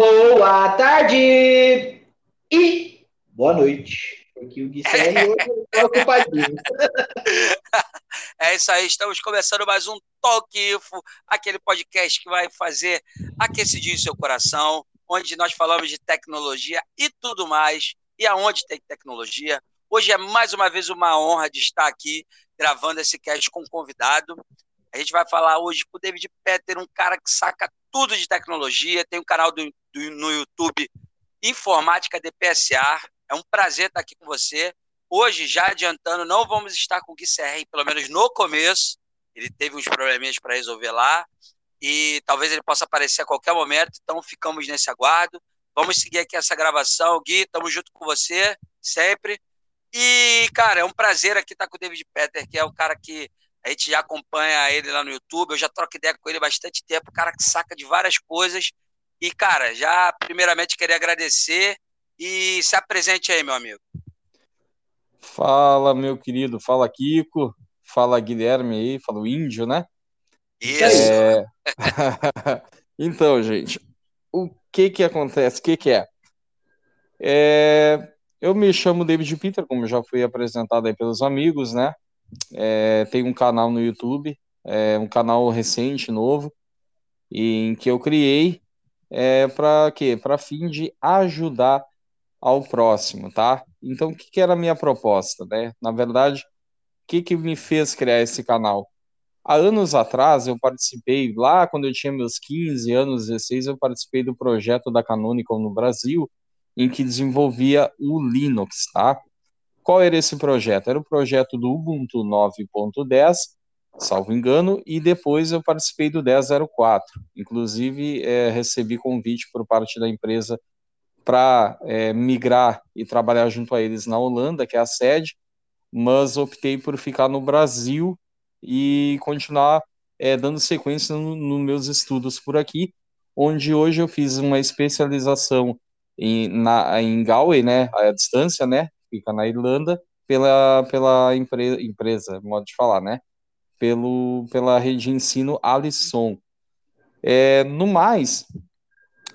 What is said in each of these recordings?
Boa tarde e boa noite. Porque o Guilherme hoje está ocupadinho. É isso aí, estamos começando mais um Talk Info, aquele podcast que vai fazer aquecidinho em seu coração, onde nós falamos de tecnologia e tudo mais, e aonde tem tecnologia. Hoje é mais uma vez uma honra de estar aqui gravando esse cast com um convidado. A gente vai falar hoje com o David Petter, um cara que saca tudo de tecnologia, tem um canal do, do, no YouTube Informática DPSA. É um prazer estar aqui com você. Hoje, já adiantando, não vamos estar com o Gui Serri, pelo menos no começo. Ele teve uns probleminhas para resolver lá e talvez ele possa aparecer a qualquer momento, então ficamos nesse aguardo. Vamos seguir aqui essa gravação. Gui, estamos junto com você, sempre. E, cara, é um prazer aqui estar com o David Petter, que é o cara que a gente já acompanha ele lá no YouTube, eu já troco ideia com ele há bastante tempo, o cara que saca de várias coisas. E, cara, já primeiramente queria agradecer e se apresente aí, meu amigo. Fala, meu querido, fala Kiko, fala Guilherme aí, fala o índio, né? Isso. É... então, gente, o que que acontece? O que que é? é? Eu me chamo David Peter, como já fui apresentado aí pelos amigos, né? É, tem um canal no YouTube, é um canal recente, novo, em que eu criei é, para quê? Para fim de ajudar ao próximo, tá? Então, o que, que era a minha proposta, né? Na verdade, o que, que me fez criar esse canal? Há anos atrás, eu participei, lá quando eu tinha meus 15 anos, 16, eu participei do projeto da Canonical no Brasil, em que desenvolvia o Linux, tá? Qual era esse projeto? Era o projeto do Ubuntu 9.10, salvo engano, e depois eu participei do 10.04. Inclusive, é, recebi convite por parte da empresa para é, migrar e trabalhar junto a eles na Holanda, que é a sede, mas optei por ficar no Brasil e continuar é, dando sequência nos no meus estudos por aqui, onde hoje eu fiz uma especialização em, na, em Galway, né, à distância, né, fica na Irlanda, pela, pela empre, empresa, modo de falar, né? Pelo, pela rede de ensino Alisson. É, no mais,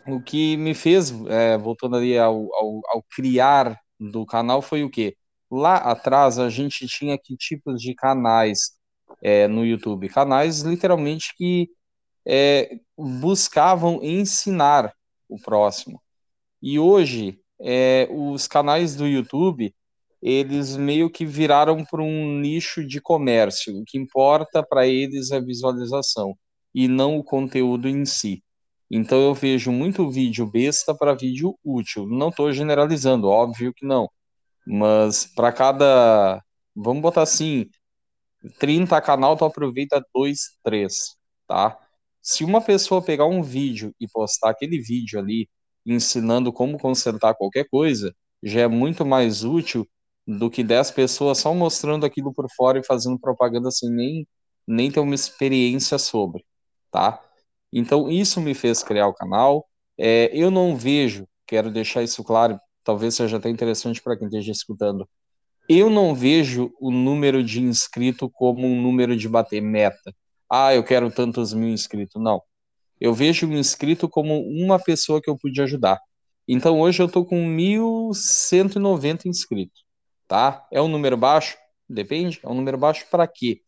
o que me fez, é, voltando ali ao, ao, ao, criar do canal, foi o quê? Lá atrás a gente tinha que tipos de canais é, no YouTube? Canais literalmente que é, buscavam ensinar o próximo. E hoje é, os canais do YouTube eles meio que viraram para um nicho de comércio. O que importa para eles é a visualização e não o conteúdo em si. Então eu vejo muito vídeo besta para vídeo útil. Não estou generalizando, óbvio que não. Mas para cada, vamos botar assim, 30 canal, tu aproveita 2, 3, tá? Se uma pessoa pegar um vídeo e postar aquele vídeo ali ensinando como consertar qualquer coisa, já é muito mais útil do que 10 pessoas só mostrando aquilo por fora e fazendo propaganda sem nem, nem ter uma experiência sobre, tá? Então, isso me fez criar o canal. É, eu não vejo, quero deixar isso claro, talvez seja até interessante para quem esteja escutando, eu não vejo o número de inscrito como um número de bater meta. Ah, eu quero tantos mil inscritos. Não. Eu vejo o inscrito como uma pessoa que eu pude ajudar. Então hoje eu estou com 1.190 inscritos, tá? É um número baixo? Depende. É um número baixo para quê?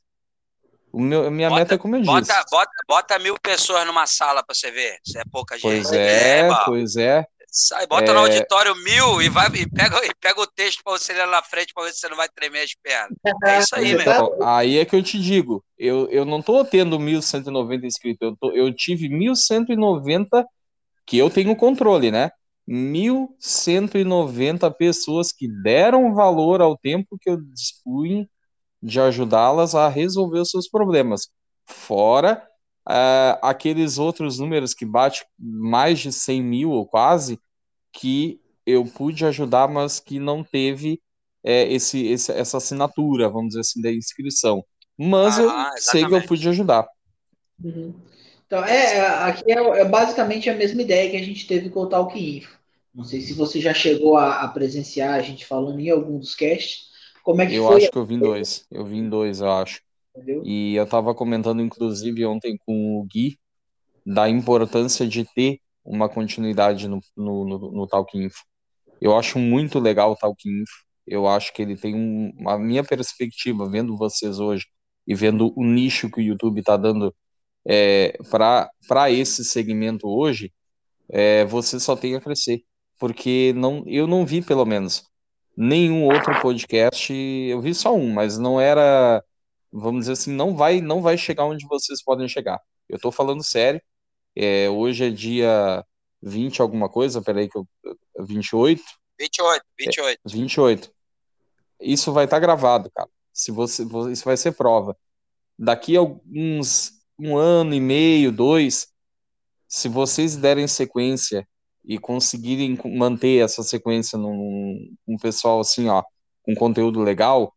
O meu, minha bota, meta é como eu bota, disse. Bota, bota mil pessoas numa sala para você ver. Se é pouca gente. Pois é, é pois é. Sai, bota é... no auditório mil e vai e pega, e pega o texto para você ler na frente para ver se você não vai tremer as pernas. É isso aí, então, mesmo. Aí é que eu te digo, eu, eu não tô tendo 1.190 inscritos, eu, tô, eu tive 1.190 que eu tenho controle, né? 1.190 pessoas que deram valor ao tempo que eu dispunha de ajudá-las a resolver os seus problemas. Fora uh, aqueles outros números que bate mais de 100 mil ou quase, que eu pude ajudar, mas que não teve é, esse, esse, essa assinatura, vamos dizer assim, da inscrição. Mas ah, eu exatamente. sei que eu pude ajudar. Uhum. Então, é, aqui é, é, basicamente a mesma ideia que a gente teve com o Talk Info. Não sei se você já chegou a, a presenciar a gente falando em algum dos casts. Como é que eu foi? Eu acho que eu vim dois. Eu vim dois, eu acho. Entendeu? E eu estava comentando, inclusive, ontem com o Gui, da importância de ter uma continuidade no, no, no, no Talk Info. Eu acho muito legal o Talk Info. Eu acho que ele tem um, a minha perspectiva, vendo vocês hoje e vendo o nicho que o YouTube está dando é, para esse segmento hoje, é, você só tem a crescer. Porque não, eu não vi, pelo menos, nenhum outro podcast. Eu vi só um, mas não era. Vamos dizer assim, não vai, não vai chegar onde vocês podem chegar. Eu estou falando sério. É, hoje é dia 20 alguma coisa, peraí que eu. 28? 28, 28. É, 28. Isso vai estar tá gravado, cara. Se você, isso vai ser prova. Daqui a uns um ano e meio, dois, se vocês derem sequência e conseguirem manter essa sequência num, um pessoal assim, ó, com conteúdo legal,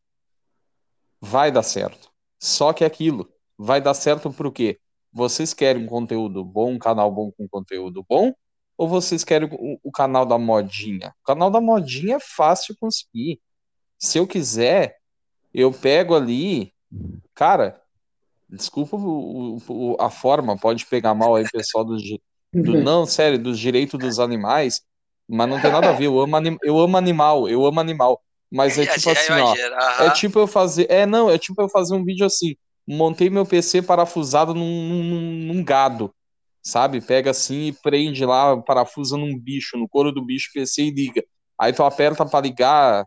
vai dar certo. Só que é aquilo, vai dar certo por quê? Vocês querem um conteúdo bom, um canal bom com conteúdo bom, ou vocês querem o, o canal da modinha? O canal da modinha é fácil conseguir. Se eu quiser, eu pego ali, cara, desculpa o, o, a forma, pode pegar mal aí, pessoal do, do não, sério, dos direitos dos animais, mas não tem nada a ver. Eu amo, anim, eu amo animal, eu amo animal. Mas é tipo assim, ó. É tipo eu fazer. É, não, é tipo eu fazer um vídeo assim. Montei meu PC parafusado num, num, num gado. Sabe? Pega assim e prende lá, parafusa num bicho, no couro do bicho, PC e liga. Aí tu aperta para ligar,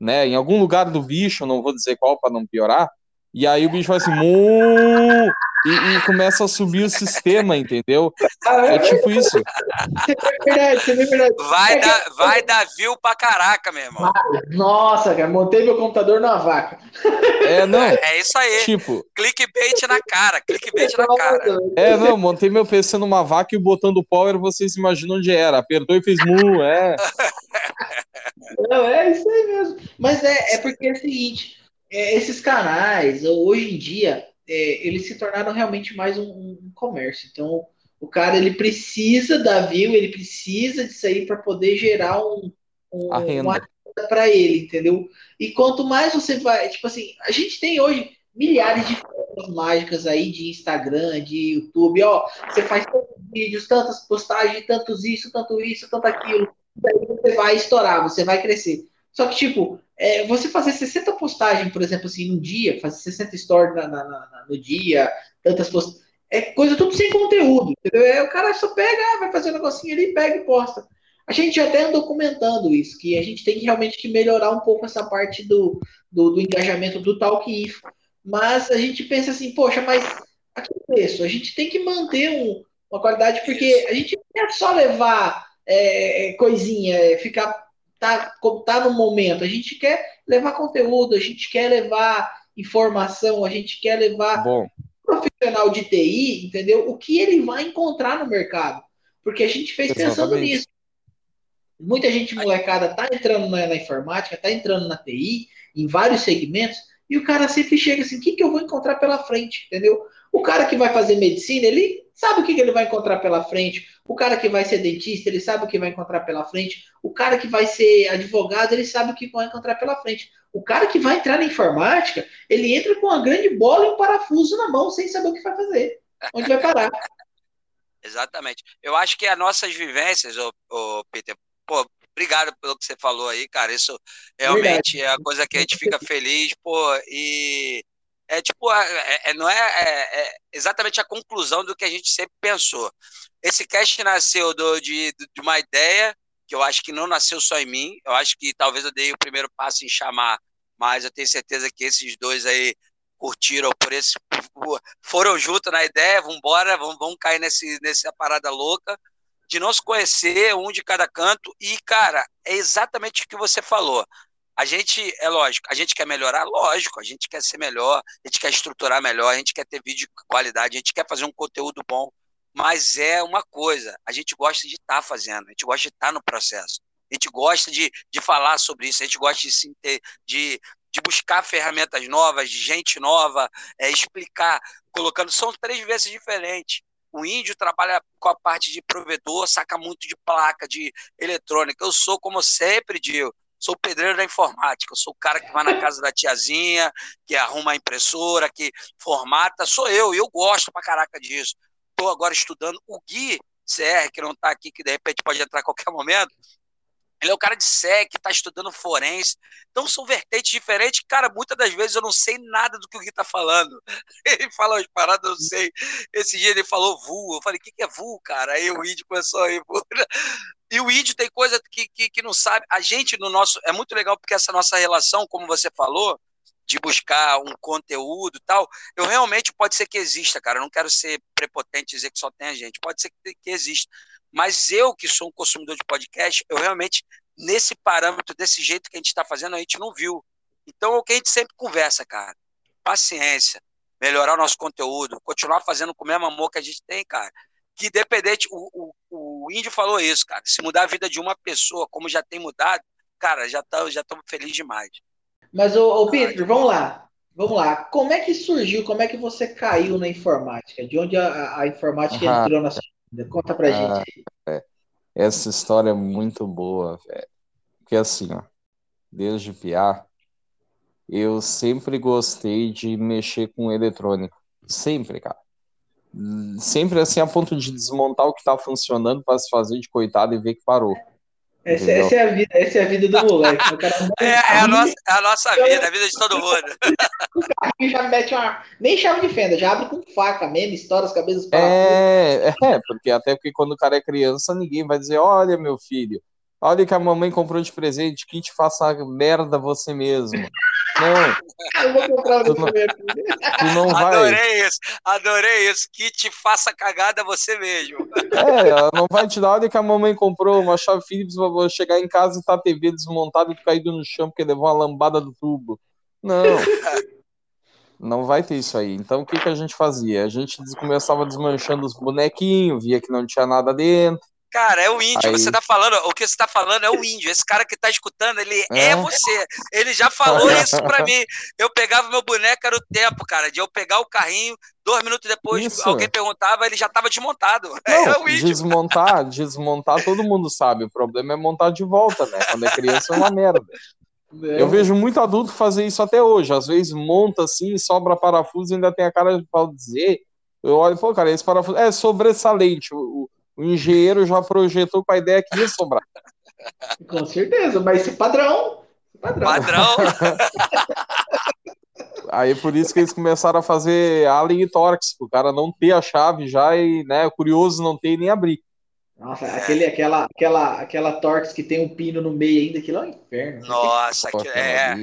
né? Em algum lugar do bicho, não vou dizer qual para não piorar. E aí o bicho vai assim, Muuu! E, e, começa a subir o sistema, entendeu? É tipo isso. É verdade, é verdade. Vai, é dar, vai dar view pra caraca, meu irmão. Nossa, cara, montei meu computador na vaca. É, não. É isso aí. Tipo. Clickbait na cara, clickbait na cara. É, não, montei meu PC numa vaca e botando power, vocês imaginam onde era. Apertou e fez mu, é. Não, é isso aí mesmo. Mas é, é porque é o seguinte é, esses canais, hoje em dia, é, eles se tornaram realmente mais um, um, comércio. Então, o cara ele precisa da view, ele precisa disso aí para poder gerar um, um, a renda. uma renda para ele, entendeu? E quanto mais você vai, tipo assim, a gente tem hoje milhares de fotos mágicas aí de Instagram, de YouTube, ó, você faz tantos vídeos, tantas postagens, tantos isso, tanto isso, tanto aquilo, daí você vai estourar, você vai crescer. Só que, tipo, é, você fazer 60 postagens, por exemplo, assim, no dia, fazer 60 stories na, na, na, no dia, tantas postagens, é coisa tudo sem conteúdo, entendeu? É, o cara só pega, vai fazer um negocinho ali, pega e posta. A gente já até andou comentando isso, que a gente tem que realmente que melhorar um pouco essa parte do, do, do engajamento do Talk Info. Mas a gente pensa assim, poxa, mas a que preço? A gente tem que manter um, uma qualidade, porque a gente não é só levar é, coisinha, é, ficar tá, tá no momento. A gente quer levar conteúdo, a gente quer levar informação, a gente quer levar Bom. profissional de TI, entendeu? O que ele vai encontrar no mercado. Porque a gente fez Exatamente. pensando nisso. Muita gente molecada tá entrando na, na, informática, tá entrando na TI, em vários segmentos, e o cara sempre chega assim, o que, que eu vou encontrar pela frente, entendeu? O cara que vai fazer medicina, ele sabe o que, ele vai encontrar pela frente. O cara que vai ser dentista, ele sabe o que vai encontrar pela frente. O cara que vai ser advogado, ele sabe o que vai encontrar pela frente. O cara que vai entrar na informática, ele entra com uma grande bola e um parafuso na mão, sem saber o que vai fazer. Onde vai parar. Exatamente. Eu acho que as nossas vivências, ô, ô, Peter, pô, obrigado pelo que você falou aí, cara. Isso realmente Verdade. é a coisa que a gente fica feliz, pô, e é tipo, é, é, não é, é, é, exatamente a conclusão do que a gente sempre pensou. Esse cast nasceu do, de, de uma ideia que eu acho que não nasceu só em mim. Eu acho que talvez eu dei o primeiro passo em chamar, mas eu tenho certeza que esses dois aí curtiram por esse, foram juntos na ideia, vamos embora, vamos, vamos cair nesse, nessa parada louca de não se conhecer um de cada canto e cara é exatamente o que você falou a gente, é lógico, a gente quer melhorar, lógico, a gente quer ser melhor, a gente quer estruturar melhor, a gente quer ter vídeo de qualidade, a gente quer fazer um conteúdo bom, mas é uma coisa, a gente gosta de estar tá fazendo, a gente gosta de estar tá no processo, a gente gosta de, de falar sobre isso, a gente gosta de, de, de buscar ferramentas novas, de gente nova, é, explicar, colocando, são três vezes diferentes. O índio trabalha com a parte de provedor, saca muito de placa, de eletrônica. Eu sou, como sempre digo, sou pedreiro da informática, sou o cara que vai na casa da tiazinha, que arruma a impressora, que formata, sou eu, e eu gosto pra caraca disso. Estou agora estudando. O Gui CR, que não está aqui, que de repente pode entrar a qualquer momento. Ele é o cara de SEC, está estudando forense. Então são vertentes diferentes. Cara, muitas das vezes eu não sei nada do que o Gui está falando. Ele fala umas paradas, eu não sei. Esse dia ele falou VU. Eu falei, o que, que é VU, cara? Aí o índio começou a ir. E o índio tem coisa que, que, que não sabe. A gente, no nosso. É muito legal porque essa nossa relação, como você falou, de buscar um conteúdo e tal, eu realmente pode ser que exista, cara. Eu não quero ser prepotente e dizer que só tem a gente. Pode ser que, que exista. Mas eu, que sou um consumidor de podcast, eu realmente, nesse parâmetro, desse jeito que a gente está fazendo, a gente não viu. Então, é o que a gente sempre conversa, cara. Paciência, melhorar o nosso conteúdo, continuar fazendo com o mesmo amor que a gente tem, cara. Que independente, o, o, o índio falou isso, cara. Se mudar a vida de uma pessoa, como já tem mudado, cara, já estamos já felizes demais. Mas, ô, ô Pedro, vamos lá. Vamos lá. Como é que surgiu, como é que você caiu na informática? De onde a, a informática ah, entrou na sua vida? Conta pra ah, gente. É. Essa história é muito boa, velho. Porque assim, ó, desde piar, eu sempre gostei de mexer com eletrônico. Sempre, cara. Sempre assim, a ponto de desmontar o que tá funcionando para se fazer de coitado e ver que parou. Essa, essa, é a vida, essa é a vida do moleque. é, é, a nossa, é a nossa vida, a vida de todo mundo. o carrinho já mete uma. Nem chave de fenda, já abre com faca mesmo, estoura as cabeças para é, é, porque até porque quando o cara é criança, ninguém vai dizer: olha, meu filho, olha que a mamãe comprou de presente, que te faça merda você mesmo. Não. Eu vou comprar tu, não, tu não vai. Adorei isso, adorei isso. Que te faça cagada você mesmo. É, ela não vai te dar. Olha que a mamãe comprou uma chave Philips pra chegar em casa e tá a TV desmontada e caído no chão porque levou uma lambada do tubo. Não. Não vai ter isso aí. Então o que, que a gente fazia? A gente começava desmanchando os bonequinhos, via que não tinha nada dentro. Cara, é o índio. Aí... Você tá falando, o que você tá falando é o índio. Esse cara que tá escutando, ele é, é você. Ele já falou isso pra mim. Eu pegava meu boneco, era o tempo, cara, de eu pegar o carrinho, dois minutos depois, isso. alguém perguntava, ele já tava desmontado. Não, é o índio. Desmontar, desmontar, todo mundo sabe. O problema é montar de volta, né? Quando é criança é uma merda. É. Eu vejo muito adulto fazer isso até hoje. Às vezes monta assim, sobra parafuso e ainda tem a cara de dizer. Eu olho e falo, cara, esse parafuso é sobressalente. O, o engenheiro já projetou com a ideia que ia sobrar. Com certeza, mas esse padrão. Padrão. padrão. Aí por isso que eles começaram a fazer Allen e Torx, o cara não ter a chave já e, né, curioso não ter nem abrir. Nossa, aquele, aquela, aquela, aquela Torx que tem um pino no meio ainda, aquilo é um inferno. Nossa, que, é.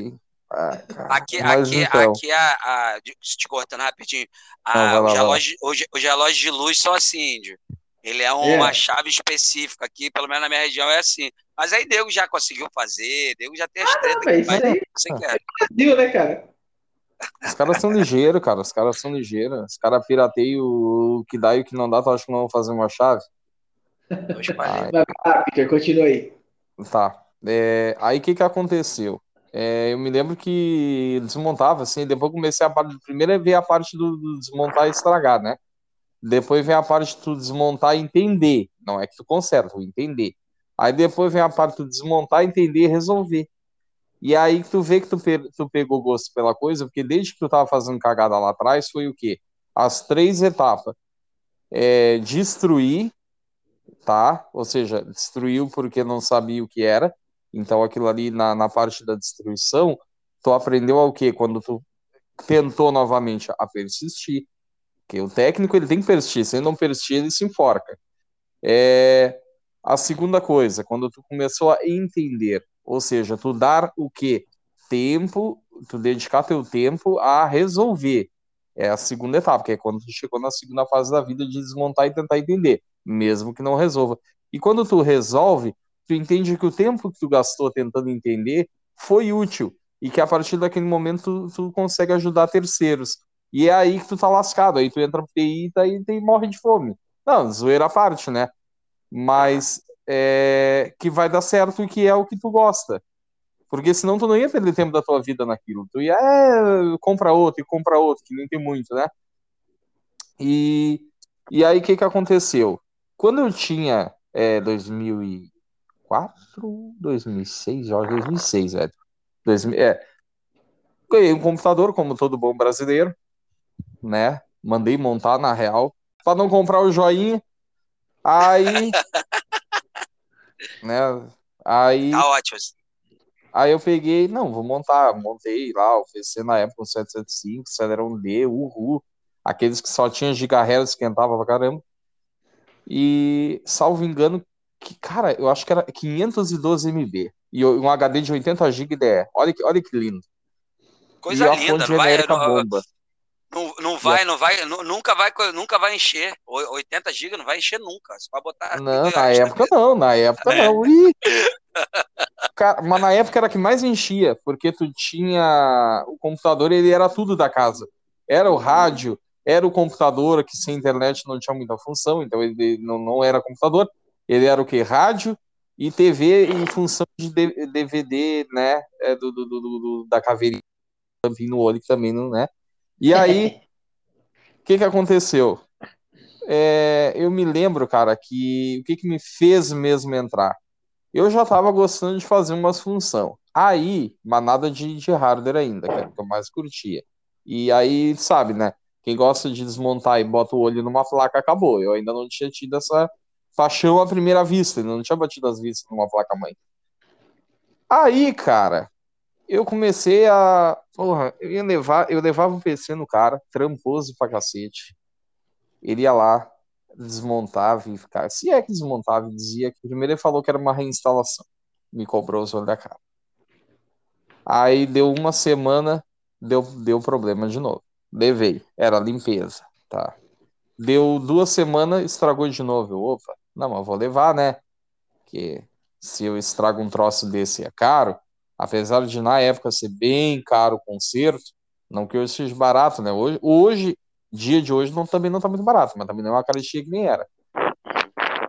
Ah, aqui, aqui, então. aqui a, a, te cortando rapidinho, a, não, os, relógios, os, os relógios de luz são assim, índio. Ele é uma é. chave específica aqui, pelo menos na minha região é assim. Mas aí Deus já conseguiu fazer, Deus já tem as ah, tretas. Mas isso aí você quer. É Brasil, né, cara? Os caras são ligeiros, cara. Os caras são ligeiros. Os caras pirateiam o que dá e o que não dá. Tu acha que não vão fazer uma chave? Ah, Peter, continua aí. Tá. É, aí o que que aconteceu? É, eu me lembro que desmontava, assim, depois comecei a parte. Primeiro é ver a parte do, do desmontar e estragar, né? Depois vem a parte de tu desmontar e entender. Não é que tu conserta, tu entender. Aí depois vem a parte de tu desmontar, entender e resolver. E aí tu vê que tu, pe tu pegou gosto pela coisa, porque desde que tu tava fazendo cagada lá atrás, foi o quê? As três etapas. É, destruir, tá? Ou seja, destruiu porque não sabia o que era. Então aquilo ali na, na parte da destruição, tu aprendeu ao quê? Quando tu tentou novamente a persistir, porque o técnico ele tem que persistir, se ele não persistir, ele se enforca. É, a segunda coisa, quando tu começou a entender, ou seja, tu dar o que? Tempo, tu dedicar teu tempo a resolver. É a segunda etapa, que é quando tu chegou na segunda fase da vida de desmontar e tentar entender, mesmo que não resolva. E quando tu resolve, tu entende que o tempo que tu gastou tentando entender foi útil e que a partir daquele momento tu, tu consegue ajudar terceiros. E é aí que tu tá lascado. Aí tu entra pro TI e, tá, e, e morre de fome. Não, zoeira à parte, né? Mas é, que vai dar certo e que é o que tu gosta. Porque senão tu não ia perder tempo da tua vida naquilo. Tu ia, é, compra outro e compra outro, que nem tem muito, né? E, e aí o que que aconteceu? Quando eu tinha é, 2004, 2006, já 2006, velho. 2000, é, ganhei um computador, como todo bom brasileiro, né? Mandei montar na real, para não comprar o joinha. Aí. né? Aí. Tá ótimo. Aí eu peguei, não, vou montar, montei lá, o PC na época, um 775, Celeron D, Uhu, aqueles que só tinham gigahertz, esquentava pra caramba. E, salvo engano, que, cara, eu acho que era 512 MB. E um HD de 80 GB DE. Olha que, olha que lindo. Coisa e a linda, fonte vai, genérica não, bomba. Não, não vai, não vai, nu- nunca vai, nunca vai encher. O- 80 GB não vai encher nunca. Você vai botar. Não, na época não, na época É. não. Ih! Cara, mas na época era que mais enchia, porque tu tinha o computador, ele era tudo da casa. Era o rádio, era o computador, que sem internet não tinha muita função, então ele não, não era computador. Ele era o que? Rádio e TV em função de DVD, né? É, do, do, do- do- da caveirinha no olho que também não, né? E aí, o que que aconteceu? É, eu me lembro, cara, que o que, que me fez mesmo entrar? Eu já tava gostando de fazer umas funções. Aí, mas nada de, de hardware ainda, que era o que eu mais curtia. E aí, sabe, né? Quem gosta de desmontar e bota o olho numa placa, acabou. Eu ainda não tinha tido essa paixão à primeira vista, ainda não tinha batido as vistas numa placa-mãe. Aí, cara, eu comecei a. Porra, eu ia levar, eu levava o PC no cara, tramposo pra cacete. Ele ia lá, desmontava e ficava. Se é que desmontava dizia que primeiro ele falou que era uma reinstalação. Me cobrou os olhos da cara. Aí deu uma semana, deu, deu problema de novo. Levei, era limpeza, tá? Deu duas semanas, estragou de novo. Eu, opa, não, mas vou levar, né? Porque se eu estrago um troço desse é caro, apesar de na época ser bem caro o conserto, não que hoje seja barato, né? Hoje, hoje dia de hoje não, também não tá muito barato, mas também não é uma carestia que nem era.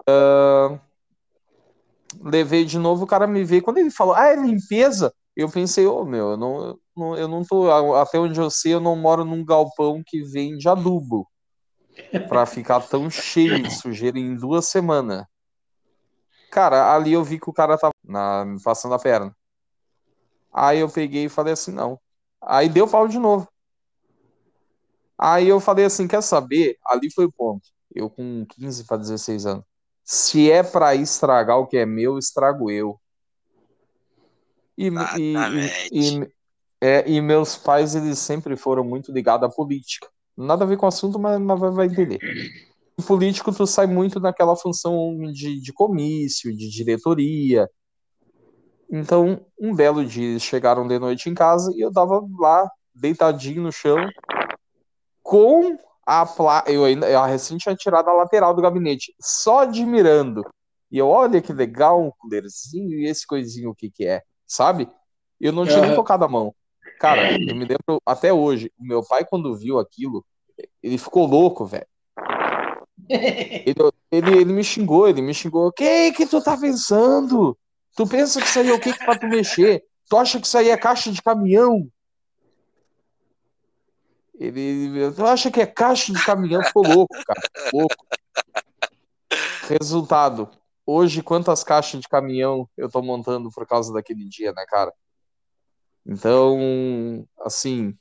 Ah, levei de novo, o cara me veio. Quando ele falou, ah, é limpeza, eu pensei, ô meu, eu não, não- eu não tô. Até onde eu sei, eu não moro num galpão que vende adubo pra ficar tão cheio de sujeira em duas semanas. Cara, ali eu vi que o cara tava na, passando a perna. Aí eu peguei e falei assim, não. Aí deu pau de novo. Aí eu falei assim, quer saber? Ali foi o ponto. Eu com 15 para 16 anos. Se é para estragar o que é meu, estrago eu. E, e, e, é, e meus pais, eles sempre foram muito ligados à política. Nada a ver com o assunto, mas, mas vai, vai entender. O político, tu sai muito naquela função de, de comício, de diretoria. Então, um belo dia, eles chegaram de noite em casa e eu tava lá, deitadinho no chão, com a placa. Eu ainda eu recém tinha tirado a lateral do gabinete, só admirando. E eu, olha que legal, um coolerzinho e esse coisinho, o que que é, sabe? Eu não tinha nem tocado a mão. Cara, eu me lembro até hoje, o meu pai, quando viu aquilo, ele ficou louco, velho. Ele, ele, ele me xingou, ele me xingou. O que que tu tá pensando? Tu pensa que isso aí é o que que pra tu mexer? Tu acha que isso aí é caixa de caminhão? Ele, tu acha que é caixa de caminhão? Ficou louco, cara. Louco. Resultado. Hoje, quantas caixas de caminhão eu tô montando por causa daquele dia, né, cara? Então, assim,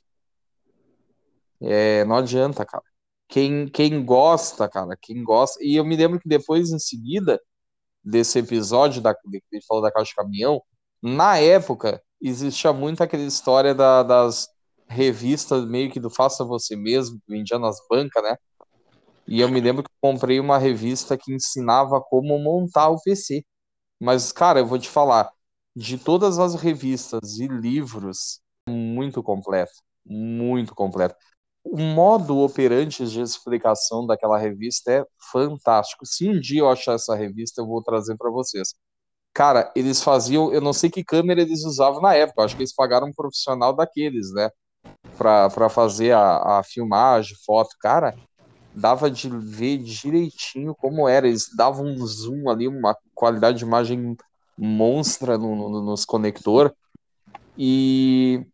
é, não adianta, cara. Quem, quem gosta, cara, quem gosta. E eu me lembro que depois, em seguida, desse episódio da, que ele falou da caixa de caminhão, na época, existia muito aquela história da- das revistas meio que do Faça Você Mesmo, que vendia nas bancas, né? E eu me lembro que comprei uma revista que ensinava como montar o PC. Mas, cara, eu vou te falar, de todas as revistas e livros, muito completo, muito completo. O modo operante de explicação daquela revista é fantástico. Se um dia eu achar essa revista, eu vou trazer para vocês. Cara, eles faziam, eu não sei que câmera eles usavam na época, acho que eles pagaram um profissional daqueles, né? Pra fazer a, a filmagem, foto. Cara, dava de ver direitinho como era. Eles davam um zoom ali, uma qualidade de imagem monstra no, no- nos conector. E,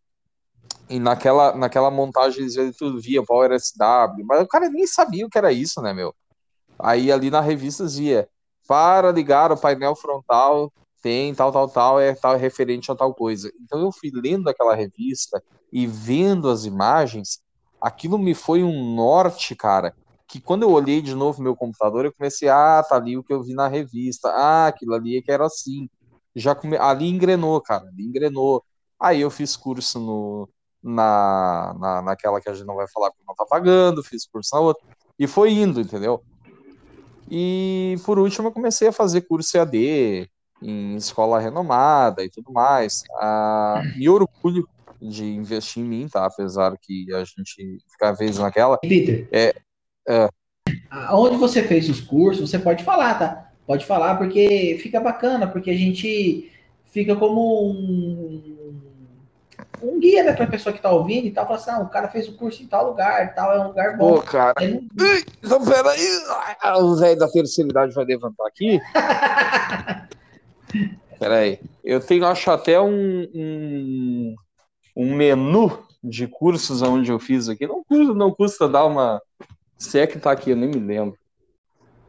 e naquela, naquela montagem eles tu via Power SW, mas o cara nem sabia o que era isso, né, meu? Aí ali na revista dizia, para ligar o painel frontal, tem tal, tal, tal, é tal, é referente a tal coisa. Então eu fui lendo aquela revista e vendo as imagens, aquilo me foi um norte, cara, que quando eu olhei de novo meu computador, eu comecei, ah, tá ali o que eu vi na revista, ah, aquilo ali é que era assim. Já come... Ali engrenou, cara, ali engrenou. Aí eu fiz curso no, na, na, naquela que a gente não vai falar porque não tá pagando, fiz curso na outra, e foi indo, entendeu? E por último eu comecei a fazer curso EAD em escola renomada e tudo mais. Ah, me orgulho de investir em mim, tá? Apesar que a gente fica vezes naquela. Peter. É, é. Onde você fez os cursos, você pode falar, tá? Pode falar, porque fica bacana, porque a gente fica como um, um guia né, pra pessoa que tá ouvindo e tal, fala assim, ah, o cara fez o curso em tal lugar, tal, é um lugar bom. Pô, cara. Então, peraí. O velho da terceira idade vai levantar aqui. peraí. Eu tenho, acho, até um, um, um menu de cursos onde eu fiz aqui. Não custa, não custa dar uma. Se é que tá aqui, eu nem me lembro.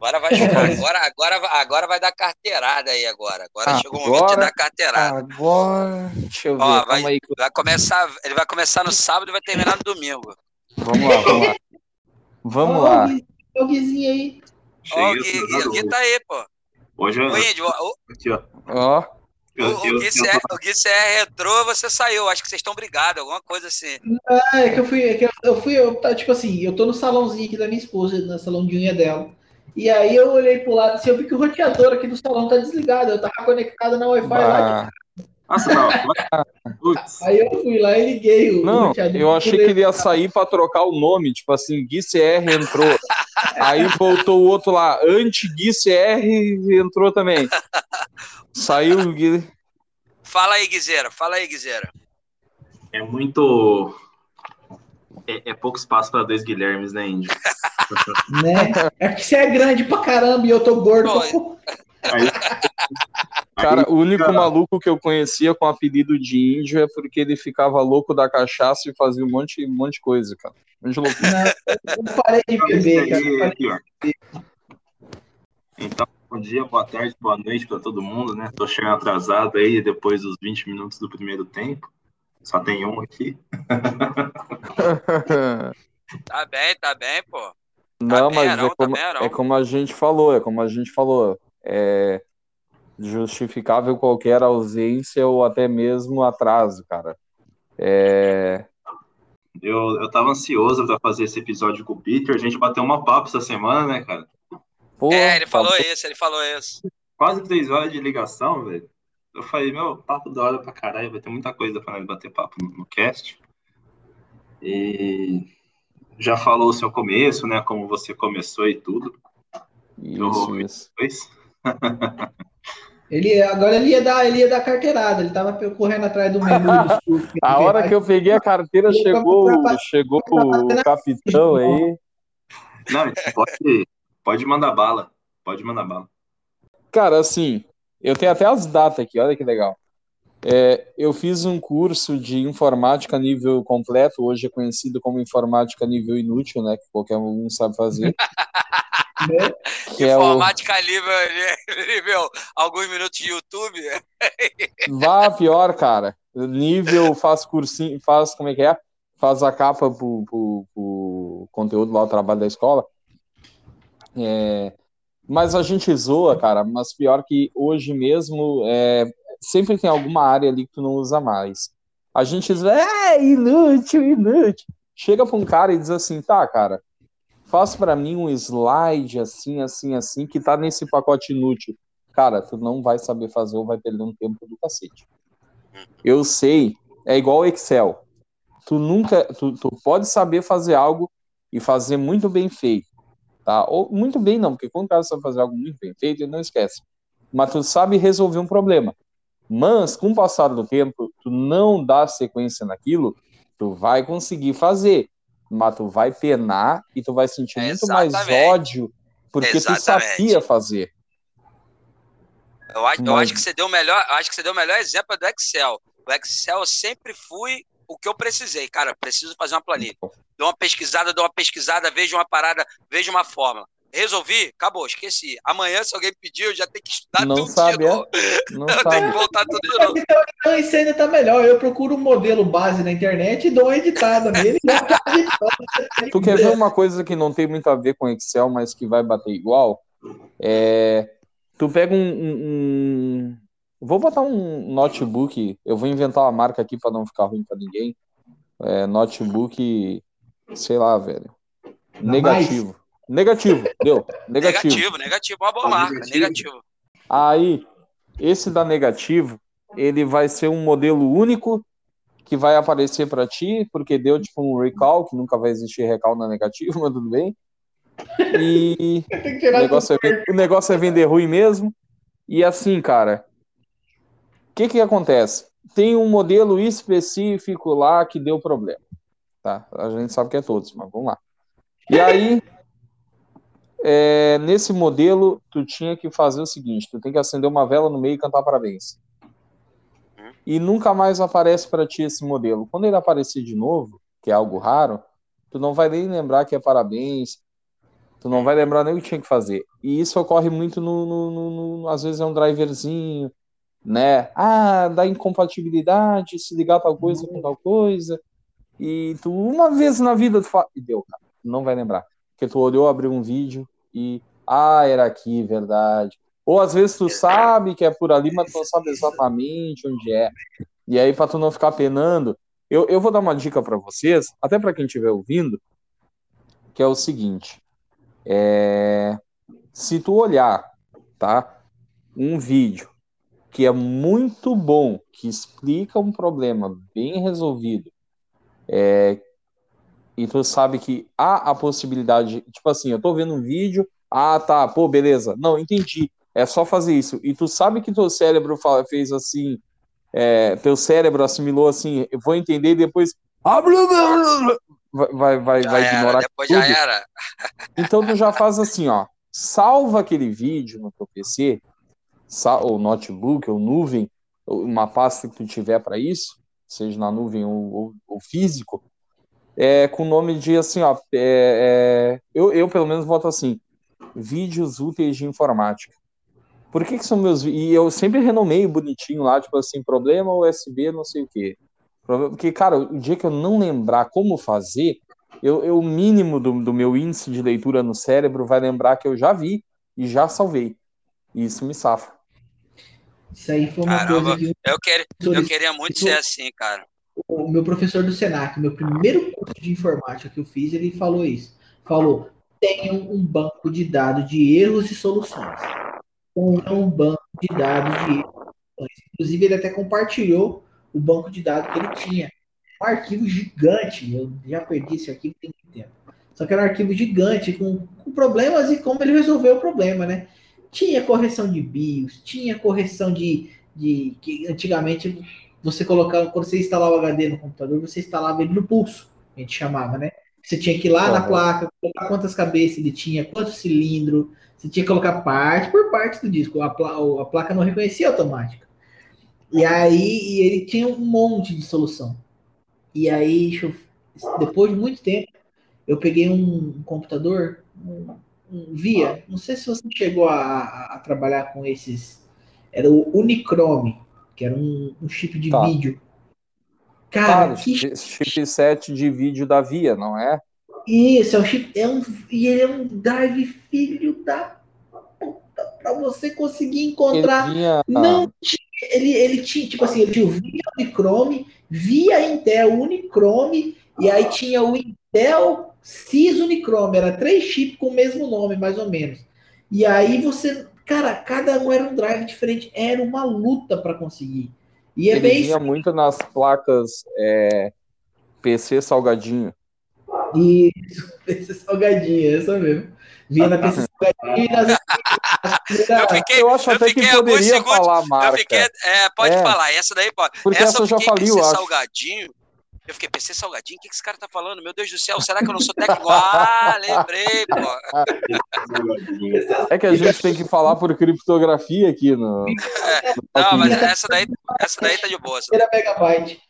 Agora vai agora, agora, agora vai dar carteirada aí agora. Agora, agora chegou o momento de dar carteirada. Agora, deixa eu ver. Ó, vai, aí. vai começar, ele vai começar no sábado e vai terminar no domingo. Vamos lá, vamos lá. Vamos lá. Ó, o Guizinho aí. Ó, o Gui, o Gui tá aí, pô. Hoje eu... Ô, Índio, ó, Aqui, ó. Ó. o, o, Gui, se é, o Gui se é retrô, você saiu. Acho que vocês estão brigados, alguma coisa assim. Ah, é que eu fui, é que eu, eu fui, eu, tá, tipo assim, eu tô no salãozinho aqui da minha esposa, no salão de unha dela. E aí eu olhei pro lado assim, eu vi que o roteador aqui do salão tá desligado. Eu tava conectado na Wi-Fi lá. Nossa, não. Aí eu fui lá e liguei o Não, roteador. eu achei que ele ia sair pra trocar o nome, tipo assim, Gui CR entrou. Aí voltou o outro lá, anti-Gui CR entrou também. Saiu o Gui. Fala aí, Guizeira. Fala aí, Guizeira. É muito. É, é pouco espaço para dois Guilhermes, né, Índio? Né? É que você é grande pra caramba e eu tô gordo. Pô, Aí, Cara, o único cara, maluco que eu conhecia com apelido de índio é porque ele ficava louco da cachaça e fazia um monte, um monte de coisa, cara. Um monte de loucura. Não, eu não parei de Esse beber, cara. Eu parei. Então, bom dia, boa tarde, boa noite para todo mundo, né? Tô chegando atrasado aí depois dos 20 minutos do primeiro tempo. Só tem um aqui. tá bem, tá bem, pô. Não, bem, mas é, tá como, é como a gente falou, é como a gente falou. É justificável qualquer ausência ou até mesmo atraso, cara. É, Eu, eu tava ansioso para fazer esse episódio com o Peter. A gente bateu uma papo essa semana, né, cara? pô, É, ele falou tá- isso, ele falou isso. Quase três horas de ligação, velho. Eu falei, meu, papo da hora pra caralho. Vai ter muita coisa pra nós bater papo no, no cast. E já falou o seu começo, né? Como você começou e tudo. Isso, isso. Ele, agora ele ia, dar, ele ia dar carteirada, ele tava correndo atrás do menu cursos. A hora que eu peguei a carteira, chegou, chegou o capitão aí. Não, pode, pode mandar bala. Pode mandar bala. Cara, assim, eu tenho até as datas aqui, olha que legal. É, eu fiz um curso de informática nível completo, hoje é conhecido como informática nível inútil, né? Que qualquer um sabe fazer. né? Que é o Informática nível, nível alguns minutos de YouTube. Vá pior, cara. Nível faz cursinho, faz como é que é? Faz a capa pro, pro, pro conteúdo lá, o trabalho da escola. É, mas a gente zoa, cara, mas pior que hoje mesmo, é, sempre tem alguma área ali que tu não usa mais. A gente diz, é inútil, inútil. Chega pra um cara e diz assim, tá, cara, faz pra mim um slide assim, assim, assim, que tá nesse pacote inútil. Cara, tu não vai saber fazer ou vai perder um tempo do cacete. Eu sei, é igual Excel. Tu nunca, tu, tu pode saber fazer algo e fazer muito bem feito, tá? Ou muito bem não, porque quando o cara sabe fazer algo muito bem feito, ele não esquece. Mas tu sabe resolver um problema. Mas com o passar do tempo, tu não dá sequência naquilo, tu vai conseguir fazer, mas tu vai penar e tu vai sentir muito mais Exatamente. ódio porque tu Exatamente. sabia fazer. Eu acho, eu Mas- acho que você deu o melhor, eu acho que você deu o melhor exemplo do Excel. O Excel eu sempre fui o que eu precisei, cara. Preciso fazer uma planilha. Dou uma pesquisada, dou uma pesquisada, vejo uma parada, vejo uma fórmula. Resolvi, acabou, esqueci. Amanhã, se alguém pedir, eu já tenho que estudar Não tudo sabe, de é? novo. Não Eu sabe. tenho que voltar tudo de novo. Então, então isso ainda tá melhor. Eu procuro um modelo base na internet e dou uma editada nele. Tu quer ver uma coisa que não tem muito a ver com Excel, mas que vai bater igual? É, tu pega um, um- um- Vou botar um notebook. Eu vou inventar uma marca aqui para não ficar ruim para ninguém. É, notebook, sei lá, velho. Negativo. Negativo, deu. Negativo. Negativo, negativo, uma boa marca, Negativo. negativo. Aí, esse da negativo, ele vai ser um modelo único que vai aparecer para ti, porque deu tipo um recall, que nunca vai existir recall na negativo, mas tudo bem. E o negócio, é, o negócio é vender ruim mesmo. E assim, cara, o que que acontece? Tem um modelo específico lá que deu problema, tá? A gente sabe que é todos, mas vamos lá. E aí, é, nesse modelo, tu tinha que fazer o seguinte: tu tem que acender uma vela no meio e cantar parabéns. E nunca mais aparece para ti esse modelo. Quando ele aparecer de novo, que é algo raro, tu não vai nem lembrar que é parabéns, tu não vai lembrar nem o que tinha que fazer. E isso ocorre muito no, no- no- no- às vezes é um driverzinho, né? Ah, dá incompatibilidade, se ligar tal coisa com tal coisa. E tu, uma vez na vida, tu fala, e deu, cara, não vai lembrar. Porque tu olhou, abriu um vídeo e, ah, era aqui, verdade. Ou às vezes tu sabe que é por ali, mas tu não sabe exatamente onde é. E aí, pra tu não ficar penando, eu, eu vou dar uma dica pra vocês, até pra quem estiver ouvindo, que é o seguinte. É, se tu olhar, tá, um vídeo que é muito bom, que explica um problema bem resolvido, é, e tu sabe que há a possibilidade, tipo assim, eu tô vendo um vídeo, ah, tá, pô, beleza, não, entendi, é só fazer isso, e tu sabe que teu cérebro fez assim, é, teu cérebro assimilou assim, eu vou entender e depois. Vai, vai, vai, Já vai era, ignorar depois tudo. já era. Então tu já faz assim, ó, salva aquele vídeo no teu PC, ou notebook, ou nuvem, uma pasta que tu tiver para isso, seja na nuvem ou, ou- ou físico, é, com o nome de assim, ó, é, é, eu, eu pelo menos boto assim, vídeos úteis de informática. Por que que são meus e eu sempre renomeio bonitinho lá, tipo assim, problema USB, não sei o quê. Porque, cara, o dia que eu não lembrar como fazer, eu, eu o mínimo do, do meu índice de leitura no cérebro vai lembrar que eu já vi e já salvei. E isso me safa. Isso aí foi uma Caramba. coisa que Eu, queria, eu queria muito ser assim, cara. O meu professor do Senac, meu primeiro curso de informática que eu fiz, ele falou isso. Falou: tenham um banco de dados de erros e soluções. Tenham um banco de dados de erros. Inclusive, ele até compartilhou o banco de dados que ele tinha. Um arquivo gigante. Eu já perdi esse arquivo tem muito tempo. Só que era um arquivo gigante, com, com problemas e como ele resolveu o problema, né? Tinha correção de BIOS, tinha correção de. de que antigamente você colocava, quando você instalava o HD no computador, você instalava ele no pulso, a gente chamava, né? Você tinha que ir lá na placa, colocar quantas cabeças ele tinha, quantos cilindros, você tinha que colocar parte por parte do disco, a, pla- a placa não reconhecia automática. E aí ele tinha um monte de solução. E aí, eu- depois de muito tempo, eu peguei um computador, um, um Via, não sei se você chegou a, a- trabalhar com esses, era o Unichrome, que era um, um chip de Tá. vídeo. Cara, Claro, que chi- chipset de vídeo da Via, não é? Isso, é um chip. É um, e ele é um drive filho da puta pra você conseguir Ele encontrar. Não tinha. Ele, ele tinha, tipo assim, ele tinha o Via Unichrome, via Intel Unichrome, e aí tinha o Intel Sys Unichrome. Era três chips com o mesmo nome, mais ou menos. E aí você. Cara, cada um era um drive diferente. Era uma luta para conseguir. E é Ele bem vinha muito nas placas é, PC salgadinho. Isso, PC salgadinho, essa mesmo. Vinha na PC salgadinho e nas, nas Eu fiquei, Eu acho eu até que poderia segundos. falar a Eu marca. fiquei. É, pode É. falar, essa daí pode. Porque essa, eu já fiquei faliu, PC eu acho. salgadinho. Eu fiquei, PC salgadinho? O que, que esse cara tá falando? Meu Deus do céu, será que eu não sou técnico? Ah, lembrei, pô. É que a gente tem que falar por criptografia aqui no. Não, mas essa daí, essa daí tá de boa. primeira megabyte.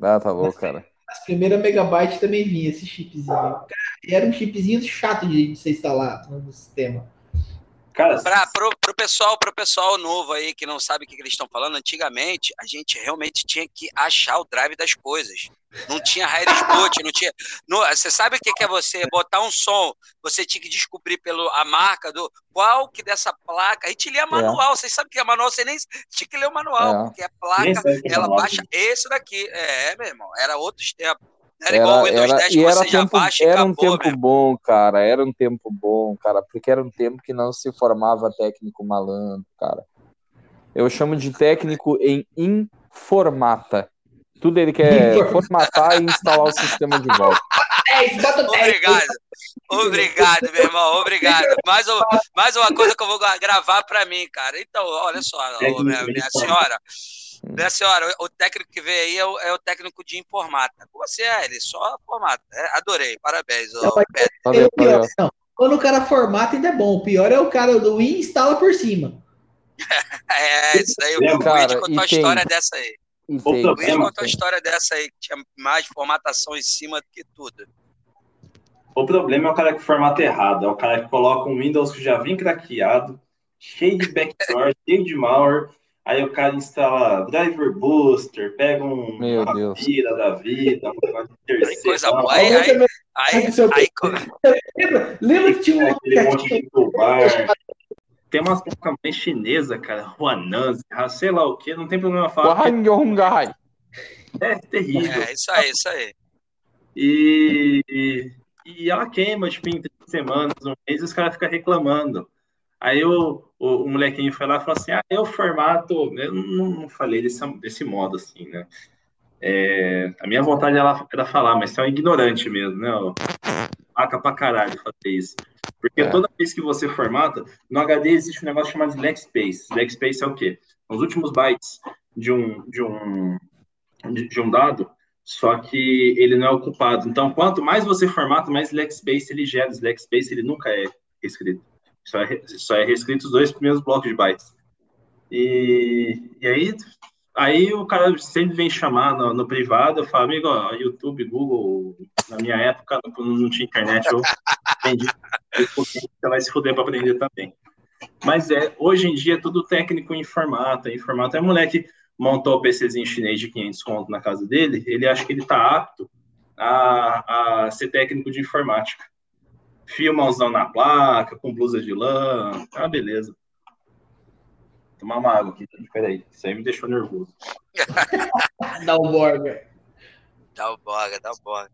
Ah, tá louco, cara. As primeiras megabytes também vinha esse chipzinho. Cara, era um chipzinho chato de, de se instalar no sistema. Cara, pra, pro, pro, pessoal, pro pessoal novo aí que não sabe o que, que eles estão falando, antigamente a gente realmente tinha que achar o drive das coisas. Não tinha Spot, não tinha. Não, você sabe o que, que é você botar um som? Você tinha que descobrir pelo a marca do qual que dessa placa. A gente lia manual. É. Vocês sabem que é manual, você nem tinha que ler o manual, é. porque a placa ela baixa esse daqui. É, meu irmão, era outros tempos. Era, igual o Windows era, 10 que você tempo, baixa Era um tempo mesmo. bom, cara. Era um tempo bom, cara. Porque era um tempo que não se formava técnico malandro, cara. Eu chamo de técnico em informata. Tudo ele quer formatar e instalar o sistema de volta. É, obrigado. Obrigado, meu irmão. Obrigado. Mais, um, mais uma coisa que eu vou gravar para mim, cara. Então, olha só, minha, minha senhora. Minha senhora, o técnico que veio aí é o, é o técnico de informata. Você é, ele só formata. É, adorei, parabéns. Não, valeu, valeu. Não, quando o cara formata ainda é bom. O pior é o cara do Win instala por cima. é, isso aí. O Luiz contou a história dessa aí. O Luiz contou a história dessa aí, que tinha mais formatação em cima do que tudo. O problema é o cara que formata errado. É o cara que coloca um Windows que já vem craqueado, cheio de backdoor, cheio de malware Aí o cara instala Driver Booster, pega um, Meu uma Deus. vira da vida, um negócio de terceiro. Coisa boa. Aí, aí, aí, aí, lembra, lembra que tinha um... Monte de. Tem umas placas chinesas, cara, Huananzi, sei lá o que, não tem problema falar. É terrível. É, isso aí, isso aí. E, e, e ela queima, tipo, em três semanas, um mês, e os caras ficam reclamando. Aí o, o, o, molequinho foi lá e falou assim: Ah, eu formato. Eu não, não falei desse, desse modo assim, né? É, a minha vontade era, era falar, mas você é um ignorante mesmo, né? Paca pra caralho fazer isso. Porque é. toda vez que você formata, no HD existe um negócio chamado black space. Black space é o quê? Os últimos bytes de um, de um, de, um dado, só que ele não é ocupado. Então, quanto mais você formata, mais black space ele gera. Black space ele nunca é escrito. Só é, só é reescrito os dois primeiros blocos de bytes. E, e aí, aí o cara sempre vem chamar no, no privado, eu falo, amigo, ó, YouTube, Google, na minha época não, tinha internet, eu aprendi. Você vai se fuder para aprender também. Mas é, hoje em dia é tudo técnico em informática. Informática é moleque montou o PCzinho chinês de 500 conto na casa dele, ele acha que ele está apto a, a ser técnico de informática filmãozão na placa, com blusa de lã. Ah, beleza. Tomar uma água aqui. Peraí, isso aí me deixou nervoso. Dá o borga. Dá o borga, dá o borga.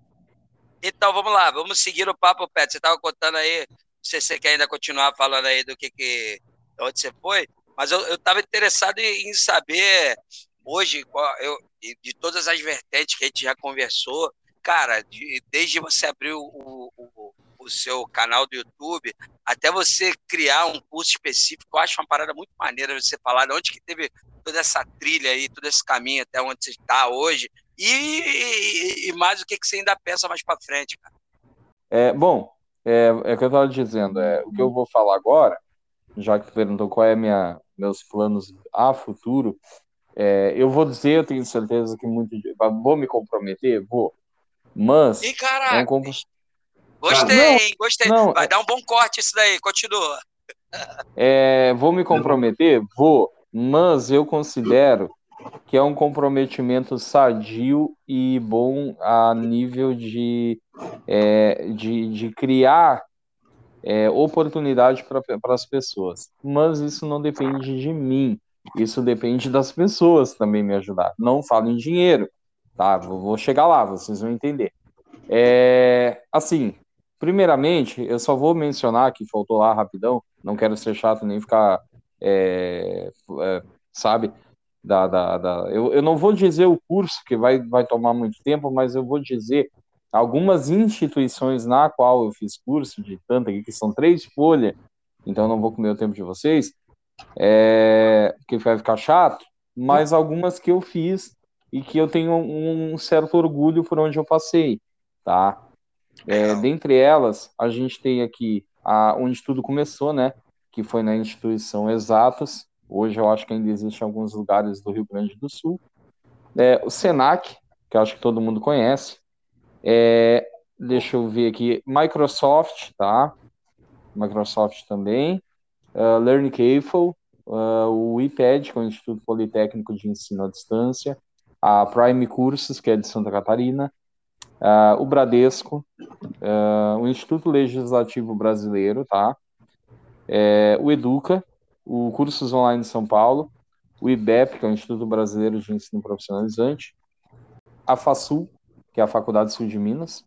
Então, vamos lá, vamos seguir o papo, Pet. Você estava contando aí, não sei se você quer ainda continuar falando aí do que, que onde você foi, mas eu estava interessado em saber hoje, eu, de todas as vertentes que a gente já conversou, cara, de, desde você abrir o, o, o seu canal do YouTube, até você criar um curso específico, eu acho uma parada muito maneira você falar de onde que teve toda essa trilha aí, todo esse caminho até onde você está hoje, e, e, mais o que, que você ainda pensa mais para frente, cara. É, bom, é, é o que eu estava dizendo, é, o que eu vou falar agora, já que perguntou qual é minha, meus planos a futuro, é, eu vou dizer, eu tenho certeza que muito. Vou me comprometer? Vou. Mas. Ih, é um, Gostei, não, hein? Gostei. Não, Vai dar um bom corte isso daí, continua. É, vou me comprometer? Vou, mas eu considero que é um comprometimento sadio e bom a nível de, é, de, de criar é, oportunidade para as pessoas. Mas isso não depende de mim, isso depende das pessoas também me ajudar. Não falo em dinheiro, tá? Vou chegar lá, vocês vão entender. É, assim, Primeiramente, eu só vou mencionar que faltou lá rapidão, não quero ser chato nem ficar, é, é, sabe, da, da, da, eu, eu não vou dizer o curso, que vai, vai tomar muito tempo, mas eu vou dizer algumas instituições na qual eu fiz curso, de tanta que são três folhas, então não vou comer o tempo de vocês, é, que vai ficar chato, mas algumas que eu fiz e que eu tenho um certo orgulho por onde eu passei, tá? É, dentre elas, a gente tem aqui a, onde tudo começou, né? Que foi na instituição Exatas. Hoje eu acho que ainda existe em alguns lugares do Rio Grande do Sul. É, o Senac, que eu acho que todo mundo conhece. É, Deixa eu ver aqui. Microsoft, tá? Microsoft também. Uh, Learn Careful, uh, o IPED, que é o Instituto Politécnico de Ensino à Distância. A Prime Cursos, que é de Santa Catarina. Uh, o Bradesco. Uh, o Instituto Legislativo Brasileiro, tá? É, o Educa, o Cursos Online de São Paulo. O IBEP, que é o Instituto Brasileiro de Ensino Profissionalizante. A FASUL, que é a Faculdade Sul de Minas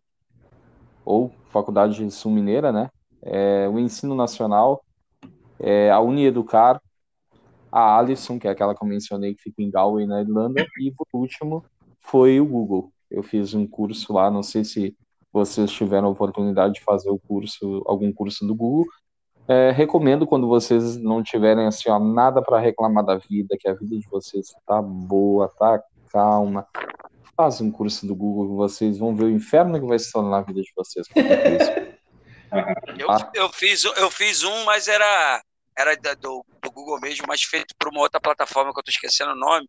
ou Faculdade Sul Mineira, né? É, o Ensino Nacional, é, a Unieducar, a Alisson, que é aquela que eu mencionei que fica em Galway, na Irlanda, e por último foi o Google. Eu fiz um curso lá, não sei se vocês tiveram a oportunidade de fazer o curso, algum curso do Google. É, recomendo quando vocês não tiverem assim, ó, nada para reclamar da vida, que a vida de vocês tá boa, tá calma, Fazem um curso do Google, vocês vão ver o inferno que vai se tornar a vida de vocês. eu, eu, fiz, eu fiz um, mas era, era do, do Google mesmo, mas feito por uma outra plataforma que eu tô esquecendo o nome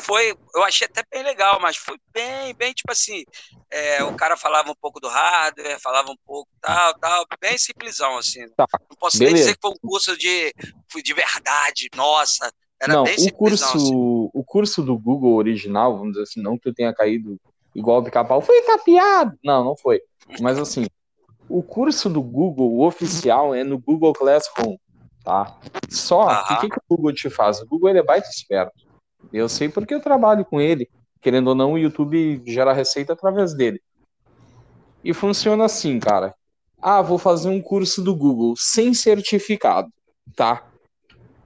foi, eu achei até bem legal, mas foi bem, bem tipo assim, é, o cara falava um pouco do hardware, falava um pouco tal, tal, bem simplesão, assim. Tá, não posso beleza. nem dizer que foi um curso de, de verdade, nossa, era não, o curso, assim. o curso do Google original, vamos dizer assim, não que tu tenha caído igual o pica-pau, foi tapeado. Não, não foi. Mas assim, o curso do Google oficial é no Google Classroom, tá? Só que o que, que, o Google te faz? O Google ele é baita esperto. Eu sei porque eu trabalho com ele. Querendo ou não, o YouTube gera receita através dele. E funciona assim, cara. Ah, vou fazer um curso do Google sem certificado, tá?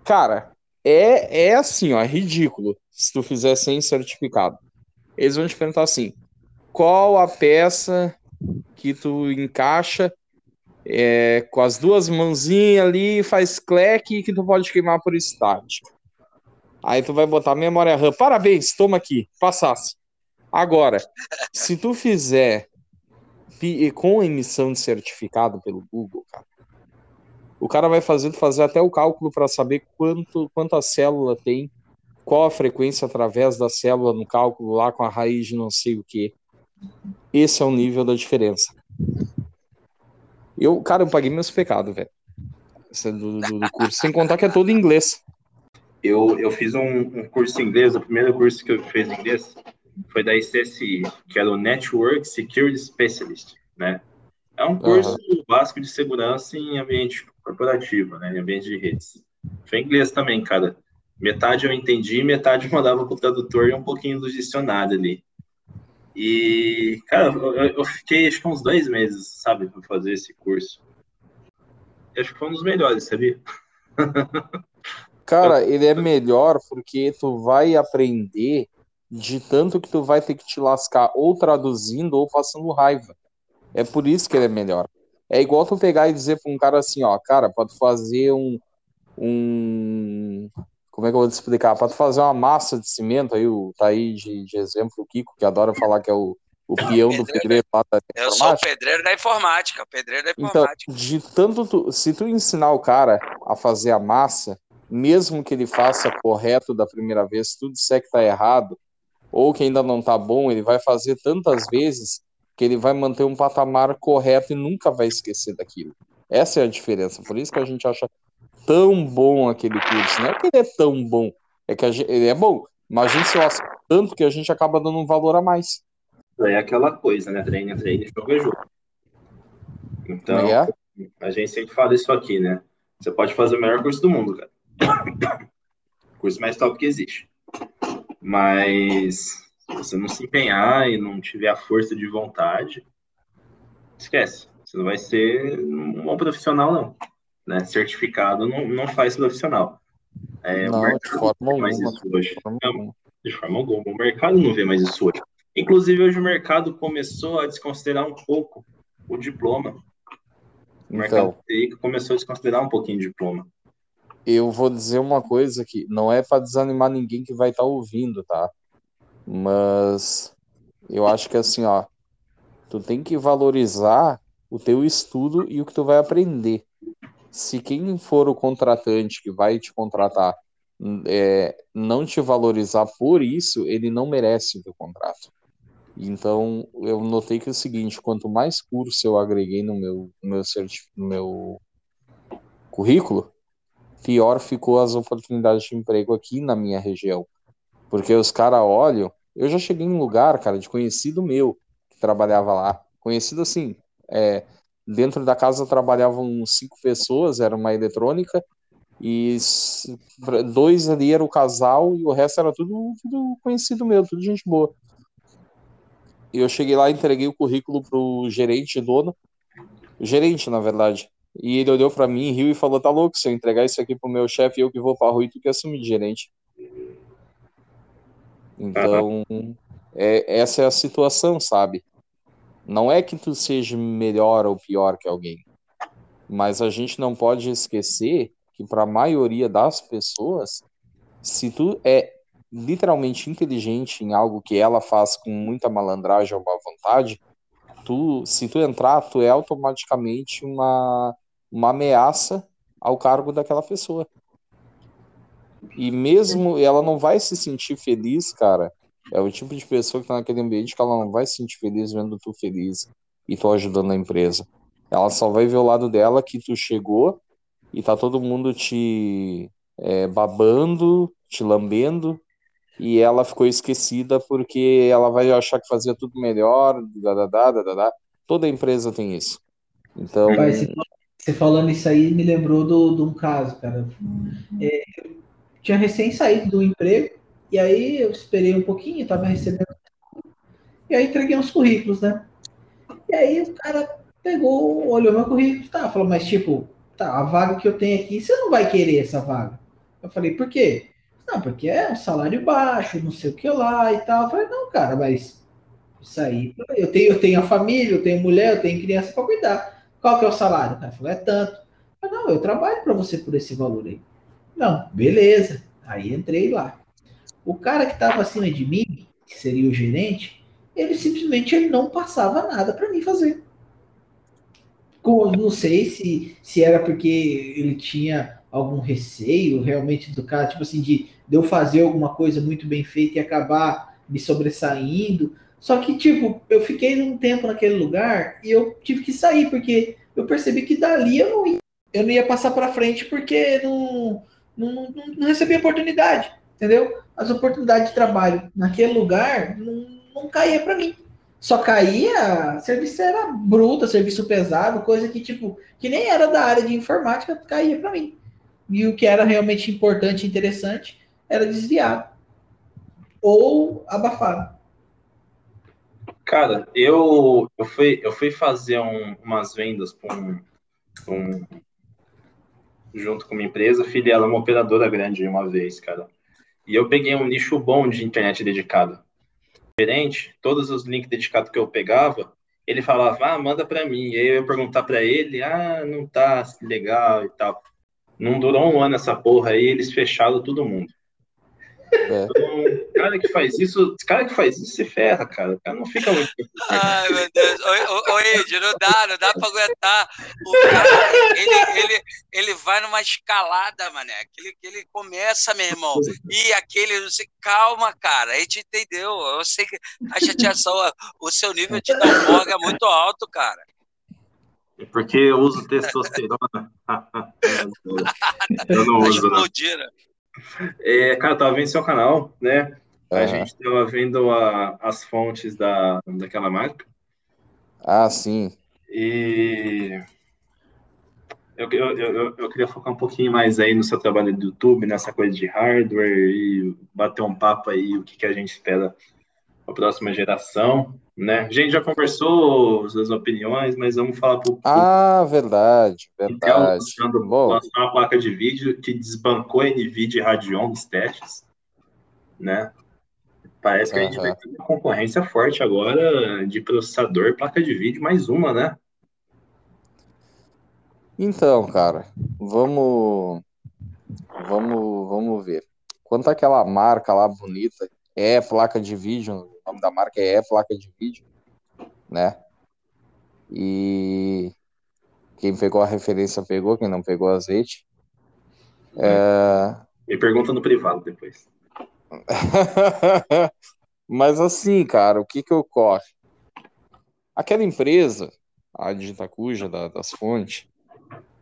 Cara, é, é assim, ó, é ridículo se tu fizer sem certificado. Eles vão te perguntar assim: qual a peça que tu encaixa é, com as duas mãozinhas ali, faz cleque que tu pode queimar por estático. Aí tu vai botar memória RAM. Parabéns, toma aqui, passasse. Agora, se tu fizer com emissão de certificado pelo Google, cara, o cara vai fazer, fazer até o cálculo para saber quanto, quanta célula tem, qual a frequência através da célula no cálculo lá com a raiz de não sei o que. Esse é o nível da diferença. Eu, cara, eu paguei meus pecados, velho. Do, do, do, curso, sem contar que é todo em inglês. Eu, eu fiz um, um curso em inglês, o primeiro curso que eu fiz em inglês foi da ICSI, que era o Network Security Specialist, né? É um curso uhum. básico de segurança em ambiente corporativo, né, em ambiente de redes. Foi em inglês também, cara. Metade eu entendi, metade eu mandava pro tradutor e um pouquinho do dicionário ali. E, cara, eu, eu fiquei acho que uns dois meses, sabe, para fazer esse curso. Eu acho que foi um dos melhores, sabia? Cara, ele é melhor porque tu vai aprender de tanto que tu vai ter que te lascar ou traduzindo ou passando raiva. É por isso que ele é melhor. É igual tu pegar e dizer para um cara assim, ó, cara, pode fazer um, um como é que eu vou te explicar? Tu fazer uma massa de cimento, aí o, tá aí de, de exemplo o Kiko, que adora falar que é o, o peão do pedreiro lá da Eu sou o pedreiro da informática, pedreiro da então, informática. Então, de tanto tu, se tu ensinar o cara a fazer a massa, mesmo que ele faça correto da primeira vez, se tu disser que tá errado, ou que ainda não tá bom, ele vai fazer tantas vezes que ele vai manter um patamar correto e nunca vai esquecer daquilo. Essa é a diferença. Por isso que a gente acha tão bom aquele curso. Não é que ele é tão bom, é que gente, ele é bom, mas a gente se lasca tanto que a gente acaba dando um valor a mais. É aquela coisa, né? Treino é treino, jogo é jogo. Então, é? a gente sempre fala isso aqui, né? Você pode fazer o melhor curso do mundo, cara. Curso mais top que existe. Mas se você não se empenhar e não tiver a força de vontade, esquece. Você não vai ser um bom profissional, não. Né? Certificado não, não faz profissional. É, não, de forma alguma. De forma, não, de forma alguma. O mercado não vê mais isso hoje. Inclusive, hoje o mercado começou a desconsiderar um pouco o diploma. O mercado então, começou a desconsiderar um pouquinho o diploma. Eu vou dizer uma coisa que não é para desanimar ninguém que vai estar tá ouvindo, tá? Mas eu acho que assim, ó, tu tem que valorizar o teu estudo e o que tu vai aprender. Se quem for o contratante que vai te contratar é, não te valorizar por isso, ele não merece o teu contrato. Então, eu notei que é o seguinte, quanto mais curso eu agreguei no meu, no meu, no meu currículo, pior ficou as oportunidades de emprego aqui na minha região. Porque os caras olham, eu já cheguei em um lugar, cara, de conhecido meu, que trabalhava lá. Conhecido assim, é, dentro da casa trabalhavam cinco pessoas, era uma eletrônica, e dois ali era o casal e o resto era tudo, tudo conhecido meu, tudo gente boa. E eu cheguei lá, entreguei o currículo pro gerente dono, gerente, na verdade. E ele olhou para mim, riu e falou: "Tá louco, se eu entregar isso aqui pro meu chefe, eu que vou para rua e tu que assumir de gerente". Então, é, essa é a situação, sabe? Não é que tu seja melhor ou pior que alguém, mas a gente não pode esquecer que para a maioria das pessoas, se tu é literalmente inteligente em algo que ela faz com muita malandragem ou má vontade, tu, se tu entrar, tu é automaticamente uma, uma ameaça ao cargo daquela pessoa. E mesmo ela não vai se sentir feliz, cara. É o tipo de pessoa que tá naquele ambiente que ela não vai se sentir feliz vendo tu feliz e tu ajudando a empresa. Ela só vai ver o lado dela que tu chegou e tá todo mundo te é, babando, te lambendo, e ela ficou esquecida porque ela vai achar que fazia tudo melhor, dadadá, dadadá. Toda empresa tem isso. Então. Você falando isso aí me lembrou do, de um caso, cara. É, eu tinha recém saído do emprego, e aí eu esperei um pouquinho, tava recebendo. E aí entreguei uns currículos, né? E aí o cara pegou, olhou meu currículo, tá, falou, mas tipo, tá, a vaga que eu tenho aqui, você não vai querer essa vaga. Eu falei, por quê? Não, porque é um salário baixo, não sei o que lá e tal. Eu falei, não, cara, mas isso aí, eu tenho, eu tenho a família, eu tenho mulher, eu tenho criança para cuidar. Qual que é o salário? O cara falou, é tanto. Eu não, eu trabalho para você por esse valor aí. Não, beleza. Aí entrei lá. O cara que estava acima de mim, que seria o gerente, ele simplesmente ele não passava nada para mim fazer. Não sei se, se era porque ele tinha algum receio realmente do cara, tipo assim, de, de eu fazer alguma coisa muito bem feita e acabar me sobressaindo. Só que, tipo, eu fiquei um tempo naquele lugar e eu tive que sair, porque eu percebi que dali eu não ia, eu não ia passar para frente porque não, não, não, não recebia oportunidade, entendeu? As oportunidades de trabalho naquele lugar não, não caía para mim. Só caía, serviço era bruta, serviço pesado, coisa que, tipo, que nem era da área de informática, caía para mim e o que era realmente importante e interessante era desviado ou abafado. Cara, eu, eu, fui, eu fui fazer um, umas vendas um, um, junto com uma empresa, filial, uma operadora grande uma vez, cara. E eu peguei um nicho bom de internet dedicado. Diferente, todos os links dedicados que eu pegava, ele falava, ah, manda para mim. E aí eu ia perguntar para ele, ah, não tá legal e tal. Não durou um ano essa porra aí, eles fecharam todo mundo. É. Então, cara que faz isso, cara que faz isso se ferra, cara. O cara não fica muito. Ai, meu Deus. Ô, ô, Ed, não dá, não dá pra aguentar. O cara, ele, ele, ele vai numa escalada, mané. Aquele que ele começa, meu irmão. E aquele, você, calma, cara. A gente entendeu. Eu sei que a chateação, o seu nível de dar é muito alto, cara. Porque eu uso testosterona. eu não uso, não. É, cara, eu tava vendo seu canal, né? A gente tava vendo a, as fontes da, daquela marca. Ah, sim. E eu, eu, eu, eu, queria focar um pouquinho mais aí no seu trabalho do YouTube, nessa coisa de hardware e bater um papo aí, o que, que a gente espera para a próxima geração né? A gente já conversou as opiniões, mas vamos falar o Ah, verdade, verdade. Lançando, uma placa de vídeo que desbancou a NVIDIA e Radeon nos testes, né? Parece que uhum. a gente vai ter uma concorrência forte agora de processador e placa de vídeo, mais uma, né? Então, cara, vamos, vamos, vamos ver. Quanto àquela marca lá bonita, é placa de vídeo, nome da marca é placa de vídeo, né? E quem pegou a referência pegou, quem não pegou azeite. É... Me pergunta no privado depois. Mas assim, cara, o que que ocorre? Aquela empresa, a de Itacuja, da, das fontes,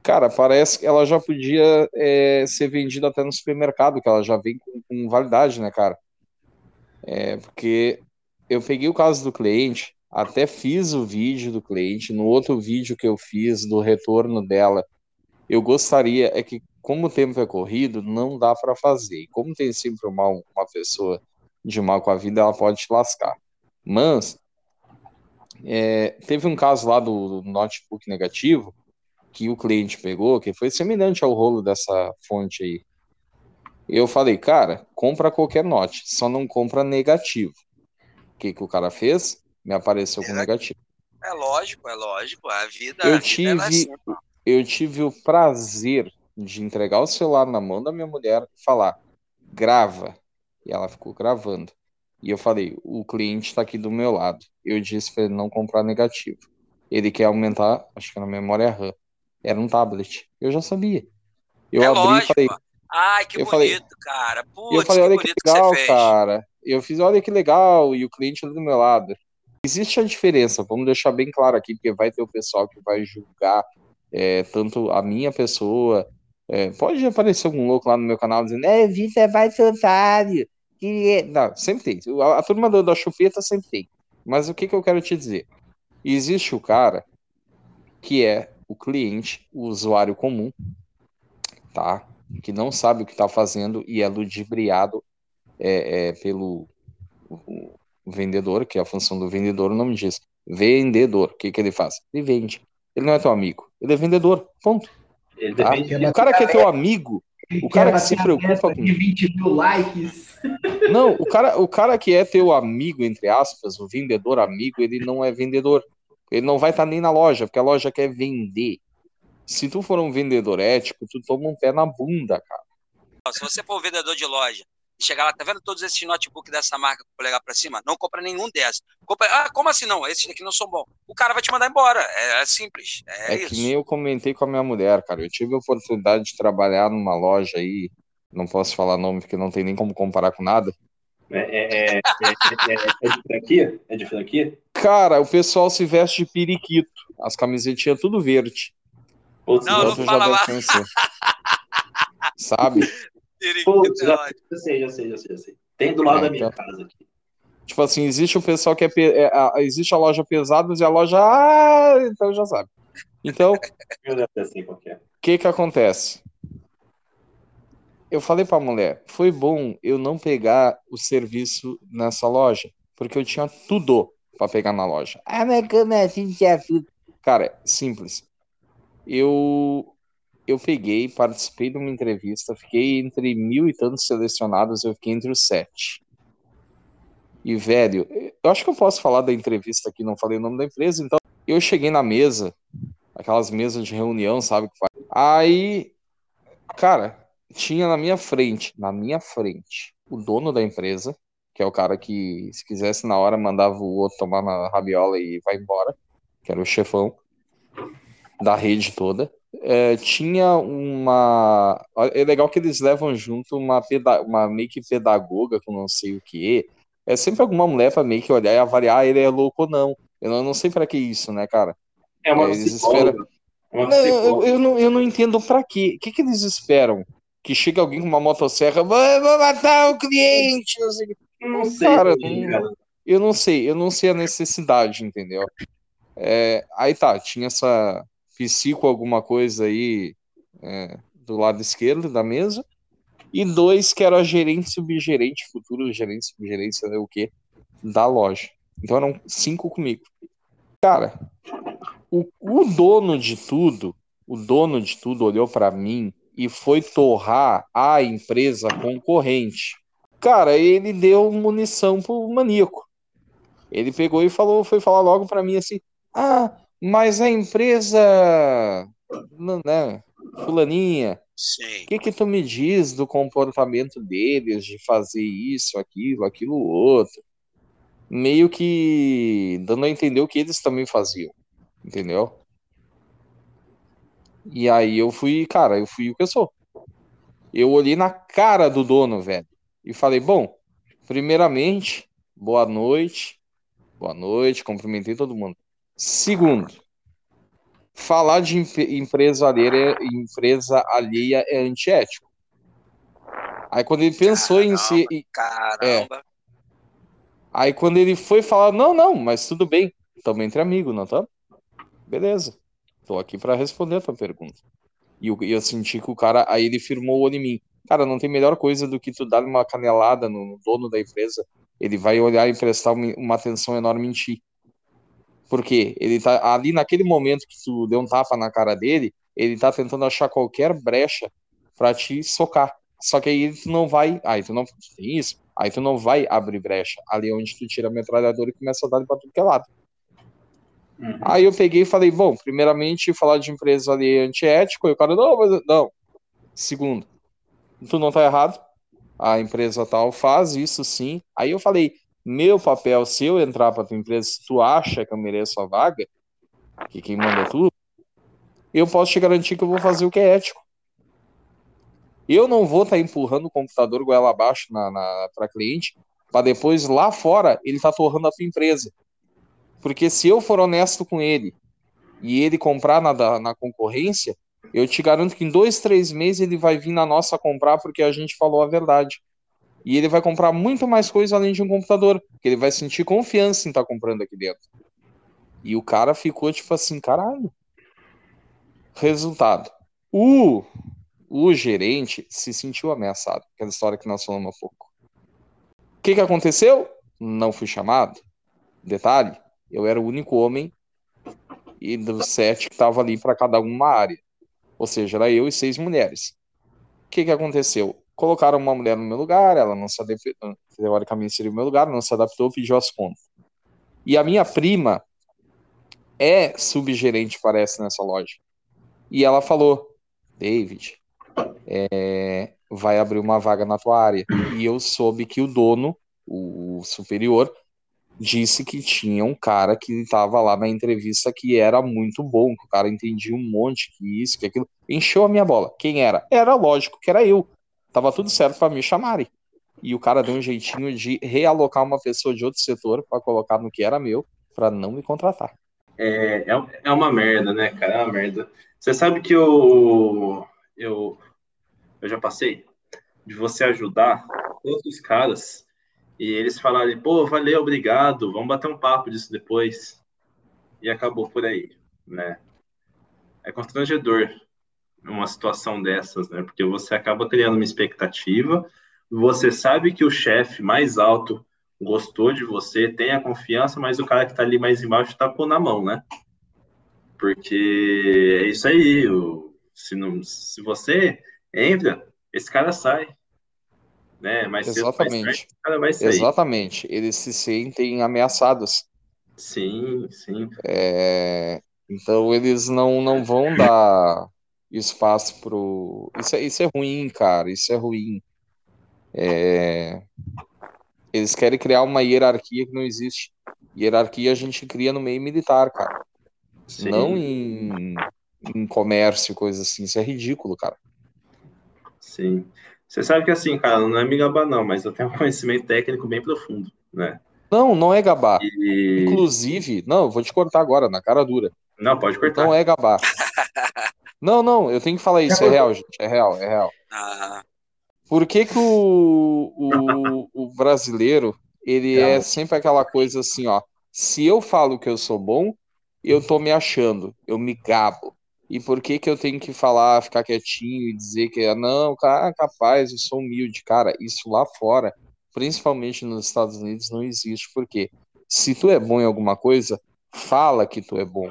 cara, parece que ela já podia é, ser vendida até no supermercado, que ela já vem com, com validade, né, cara? É, porque eu peguei o caso do cliente, até fiz o vídeo do cliente, no outro vídeo que eu fiz do retorno dela, eu gostaria, é que como o tempo é corrido, não dá para fazer. E como tem sempre uma, uma pessoa de mal com a vida, ela pode te lascar. Mas, é, teve um caso lá do, do notebook negativo, que o cliente pegou, que foi semelhante ao rolo dessa fonte aí. Eu falei, cara, compra qualquer note, só não compra negativo. O que, que o cara fez? Me apareceu com negativo. É lógico, é lógico. A vida. Eu a vida tive, é assim. eu tive o prazer de entregar o celular na mão da minha mulher e falar, grava. E ela ficou gravando. E eu falei, o cliente está aqui do meu lado. Eu disse para ele não comprar negativo. Ele quer aumentar, acho que na memória RAM. Era um tablet. Eu já sabia. Eu é abri lógico. e falei, Ai, que eu bonito, falei- cara. e Putz, eu falei, que olha que legal, que fez. cara. Eu fiz, olha que legal, e o cliente ali do meu lado. Existe a diferença, vamos deixar bem claro aqui, porque vai ter o pessoal que vai julgar é, tanto a minha pessoa. é, pode aparecer algum louco lá no meu canal dizendo, é, Vitor é mais otário. que é-" Não, sempre tem. A, a turma do- da chupeta sempre tem. Mas o que, que eu quero te dizer? Existe o cara que é o cliente, o usuário comum, tá? Que não sabe o que está fazendo e é ludibriado é, é, pelo vendedor, que é a função do vendedor, o nome diz. Vendedor. O que, que ele faz? Ele vende. Ele não é teu amigo. Ele é vendedor. Ponto. Ele Tá? O cara que é teu amigo, Ele O cara que se preocupa com- de 20 mil likes. Não, o cara, o cara que é teu amigo, entre aspas, o vendedor amigo, ele não é vendedor. Ele não vai estar nem na loja, porque a loja quer vender. Se tu for um vendedor ético, tu toma um pé na bunda, cara. Se você for um vendedor de loja e chegar lá, tá vendo todos esses notebooks dessa marca com o polegar pra cima? Não compra nenhum desses. Compra... Ah, como assim não? Esses daqui não são bons. O cara vai te mandar embora. É, é simples. É, É, isso. que nem eu comentei com a minha mulher, cara. Eu tive a oportunidade de trabalhar numa loja aí, não posso falar nome porque não tem nem como comparar com nada. É, é, é, é, é, é de franquia? É de franquia? Cara, o pessoal se veste de periquito. As camisetinhas tudo verde. Putz, Não, Então não fala lá. conhecer. Sabe? Putz, é já, ótimo. já sei, já sei, já sei, já sei. Tem do lado É, da minha então. casa aqui. Tipo assim, existe o pessoal que é, pe- é, a- existe a loja pesados e a loja ah, então já sabe. Então, o assim qual que é. que acontece? Eu falei pra mulher, foi bom eu não pegar o serviço nessa loja, porque eu tinha tudo pra pegar na loja. Ah, mas como assim? Cara, simples. Eu eu peguei, participei de uma entrevista, fiquei entre mil e tantos selecionados, eu fiquei entre os sete. E, velho, eu acho que eu posso falar da entrevista aqui, não falei o nome da empresa, então eu cheguei na mesa, aquelas mesas de reunião, sabe? Aí, cara, tinha na minha frente, na minha frente, o dono da empresa, que é o cara que, se quisesse na hora, mandava o outro tomar na rabiola e vai embora, que era o chefão da rede toda. É, tinha uma. É legal que eles levam junto uma, peda... uma meio que pedagoga com não sei o que. É sempre alguma mulher pra meio que olhar e avaliar ele é louco ou não. Eu não, não sei pra que isso, né, cara? É uma É, eles psicóloga. É Não, eu, eu não, eu não entendo pra quê. O que, que eles esperam? Que chegue alguém com uma motosserra, "Vai- vou matar o cliente. não sei o quê. Não sei, Cara, não-. Eu não sei, eu não sei a necessidade, entendeu? É, aí tá, tinha essa psico alguma coisa aí é, do lado esquerdo da mesa, e dois que era gerente, subgerente, futuro gerente, subgerente, sei lá o quê, da loja. Então eram cinco comigo. Cara, o, o dono de tudo, o dono de tudo olhou pra mim e foi torrar a empresa concorrente. Cara, ele deu munição pro maníaco. Ele pegou e falou, foi falar logo pra mim assim: "Ah, mas a empresa, não, né, fulaninha, Sim. o que que tu me diz do comportamento deles de fazer isso, aquilo, aquilo outro?" Meio que dando a entender o que eles também faziam, entendeu? E aí eu fui, cara, eu fui o que eu sou. Eu olhei na cara do dono, velho, e falei: "Bom, primeiramente, boa noite, boa noite, cumprimentei todo mundo. Segundo, falar de empresa alheia, empresa alheia é antiético. Aí quando ele pensou Caramba, em ser. Caramba. É, aí quando ele foi falar, não, não, mas tudo bem, estamos entre amigos, não estamos? Beleza. Tô aqui para responder a tua pergunta. E eu, eu, senti que o cara, aí ele firmou o olho em mim. Cara, não tem melhor coisa do que tu dar uma canelada no dono da empresa. Ele vai olhar e prestar uma atenção enorme em ti. Porque ele tá ali naquele momento que tu deu um tapa na cara dele, ele tá tentando achar qualquer brecha para te socar. Só que aí tu não vai, aí tu não tem isso, aí tu não vai abrir brecha. Ali é onde tu tira a metralhadora e começa a dar para tudo que é lado. Uhum. Aí eu peguei e falei, bom, primeiramente falar de empresa ali é antiético, e o cara, não, mas não. Segundo, tu não tá errado, a empresa tal faz isso sim. Aí eu falei, meu papel, se eu entrar para tua empresa, se tu acha que eu mereço a vaga, que quem manda tudo, eu posso te garantir que eu vou fazer o que é ético. Eu não vou estar tá empurrando o computador goela abaixo na, na para cliente, para depois lá fora ele tá torrando a tua empresa. Porque se eu for honesto com ele e ele comprar na, na concorrência, eu te garanto que em dois, três meses ele vai vir na nossa comprar porque a gente falou a verdade. E ele vai comprar muito mais coisa além de um computador, porque ele vai sentir confiança em estar tá comprando aqui dentro. E o cara ficou tipo assim, caralho. Resultado. O, o gerente se sentiu ameaçado. Aquela história que nós falamos há pouco. O que, que aconteceu? Não fui chamado. Detalhe, eu era o único homem e dos sete que estava ali para cada uma área. Ou seja, era eu e seis mulheres. O que, que aconteceu? Colocaram uma mulher no meu lugar, ela não se adaptou, teoricamente seria o meu lugar, não se adaptou, pediu as contas. E a minha prima é subgerente, parece, nessa loja. E ela falou, David, é, vai abrir uma vaga na tua área. E eu soube que o dono, o superior, disse que tinha um cara que estava lá na entrevista que era muito bom, que o cara entendia um monte, que isso, que aquilo. Encheu a minha bola. Quem era? Era lógico que era eu. Tava tudo certo para me chamarem. E o cara deu um jeitinho de realocar uma pessoa de outro setor para colocar no que era meu, para não me contratar. É, é, é uma merda, né, cara? É uma merda. Você sabe que eu, eu, eu já passei de você ajudar todos os caras e eles falaram, pô, valeu, obrigado, vamos bater um papo disso depois. E acabou por aí, né? É constrangedor uma situação dessas, né? Porque você acaba criando uma expectativa, você sabe que o chefe mais alto gostou de você, tem a confiança, mas o cara que tá ali mais embaixo tá com na mão, né? Porque é isso aí, o, se, não, se você entra, esse cara sai né? Mas Exatamente. Exatamente. Eles se sentem ameaçados. Sim, sim. É... Então eles não, não vão dar espaço pro. Isso é, isso é ruim, cara. Isso é ruim. É... Eles querem criar uma hierarquia que não existe. Hierarquia a gente cria no meio militar, cara. Sim. Não em, em comércio, coisa assim. Isso é ridículo, cara. Sim. Você sabe que assim, cara, não é me gabar, não, mas eu tenho um conhecimento técnico bem profundo, né? Não, não é gabar. E... Inclusive, não, eu vou te cortar agora, na cara dura. Não, pode cortar. Não é gabar. não, não, eu tenho que falar isso, é real, gente, é real, é real. Ah. Por que que o, o, o brasileiro, ele é sempre aquela coisa assim, ó, se eu falo que eu sou bom, eu tô me achando, eu me gabo. E por que que eu tenho que falar, ficar quietinho e dizer que não, cara, capaz, eu sou humilde, cara, isso lá fora, principalmente nos Estados Unidos, não existe, porque se tu é bom em alguma coisa, fala que tu é bom.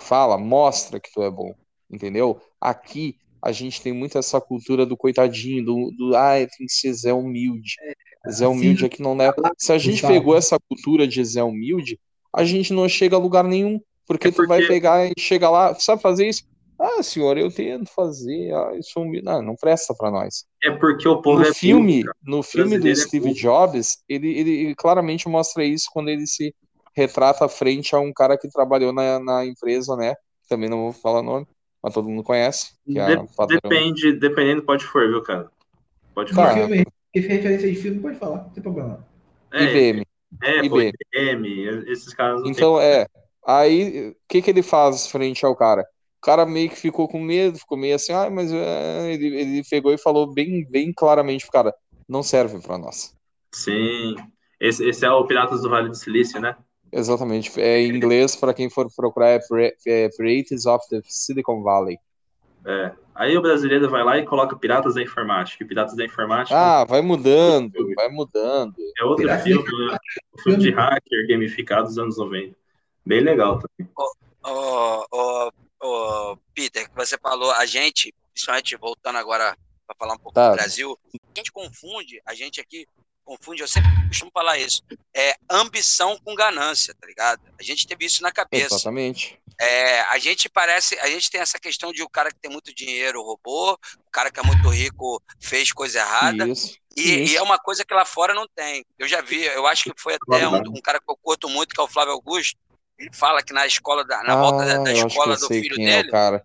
Fala, mostra que tu é bom, entendeu? Aqui a gente tem muito essa cultura do coitadinho, do, do ah, tem que ser Zé humilde. Zé humilde aqui não leva. Se a gente pegou essa cultura de Zé humilde, a gente não chega a lugar nenhum. Porque, é porque, tu vai pegar e chega lá, sabe fazer isso? Ah, senhor, eu tento fazer. Ah, isso não, não presta para nós. É porque o povo no é filme, no filme do é Steve Jobs, ele, ele, ele, claramente mostra isso quando ele se retrata frente a um cara que trabalhou na, na empresa, né? Também não vou falar nome, mas todo mundo conhece. É De, depende, dependendo pode for, viu, cara? Pode tá. for. Filme, referência de filme, pode falar, não tem problema. É, IBM. É, IB. IBM, esses caras não Então, é. Aí, o que que ele faz frente ao cara? O cara meio que ficou com medo, ficou meio assim, ah, mas é, ele, ele pegou e falou bem, bem claramente pro cara, não serve pra nós. Sim. Esse, esse é o Piratas do Vale do Silício, né? Exatamente. É em inglês, para quem for procurar, é, é Pirates of the Silicon Valley. É. Aí o brasileiro vai lá e coloca Piratas da Informática. Piratas da Informática Ah, vai mudando, vai mudando. é outro Piratas filme, né? Um filme de hacker gamificado dos anos 90. Bem legal também. Ô, ô, ô, Peter, que você falou, a gente, principalmente voltando agora para falar um pouco Tá. do Brasil, a gente confunde, a gente aqui confunde, eu sempre costumo falar isso, é ambição com ganância, tá ligado? A gente teve isso na cabeça. Exatamente. É, a gente parece, a gente tem essa questão de o cara que tem muito dinheiro roubou, o cara que é muito rico fez coisa errada, Isso. e, e é uma coisa que lá fora não tem. Eu já vi, eu acho que foi até um, um cara que eu curto muito, que é o Flávio Augusto. Ele fala que na escola, da, na volta da, Ah, da escola do filho é dele, o cara.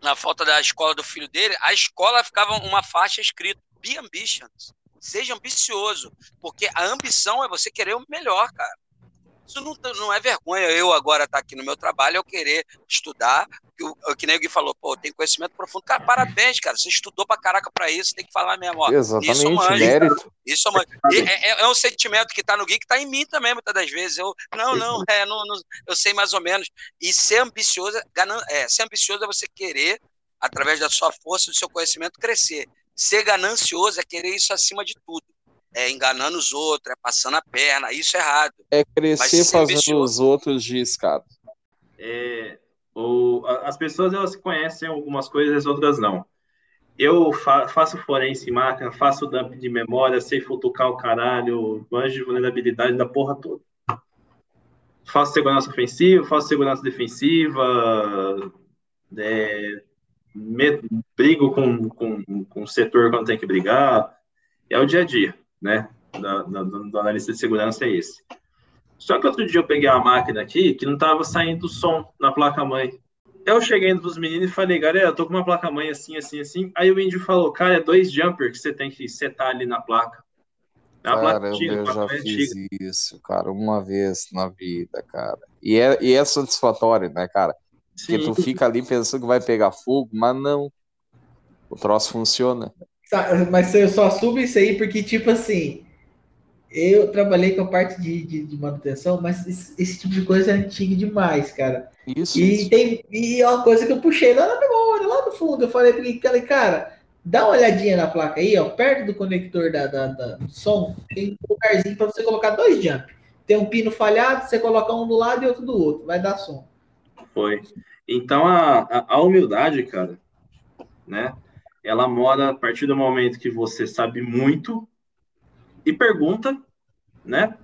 na falta da escola do filho dele, a escola ficava uma faixa escrito Be Ambitions. Seja ambicioso. Porque a ambição é você querer o melhor, cara. Isso não, não é vergonha eu agora estar aqui no meu trabalho, eu querer estudar, que, o, que nem o Gui falou, pô, tem conhecimento profundo. Cara, parabéns, cara. Você estudou pra caraca pra isso, tem que falar mesmo, ó. Exatamente, isso eu manjo, mérito. Isso é, e é, é- é um sentimento que tá no Gui, que tá em mim também, muitas das vezes. Eu, não, não, é, não, não- eu sei mais ou menos. E ser ambicioso, ganan- é, ser ambicioso é você querer, através da sua força, do seu conhecimento, crescer. Ser ganancioso é querer isso acima de tudo. É enganando os outros, é passando a perna, isso é errado. É crescer fazendo os outros de escada. É, o, a- as pessoas elas conhecem algumas coisas, outras não. Eu fa- faço forense em máquina, faço dump de memória, sei futucar o caralho, manjo de vulnerabilidade da porra toda. Faço segurança ofensiva, faço segurança defensiva, é, me- brigo com, com, com o setor quando tem que brigar. É o dia a dia, né? Da, da, do analista de segurança é esse. Só que outro dia eu peguei uma máquina aqui que não tava saindo som na placa-mãe. Eu cheguei pros meninos e falei, galera, eu tô com uma placa-mãe assim, assim, assim. Aí o índio falou, cara, é dois jumper que você tem que setar ali na placa. É uma placa Cara, antiga, eu já fiz antiga. isso, cara, uma vez na vida, cara. E é, e é satisfatório, né, cara? Porque tu fica ali pensando que vai pegar fogo, mas não. O troço funciona. Mas eu só subo isso aí porque, tipo assim, eu trabalhei com a parte de, de, de manutenção, mas esse, esse tipo de coisa é antiga demais, cara. Isso, E isso. tem e é uma coisa que eu puxei lá na memória, lá no fundo. Eu falei pra ele, falei, cara, dá uma olhadinha na placa aí, ó, perto do conector da, da, da- do som, tem um lugarzinho pra você colocar dois jump. Tem um pino falhado, você coloca um do lado e outro do outro, vai dar som. Foi. Então a, a, humildade, cara, né? Ela mora a partir do momento que você sabe muito e pergunta, né?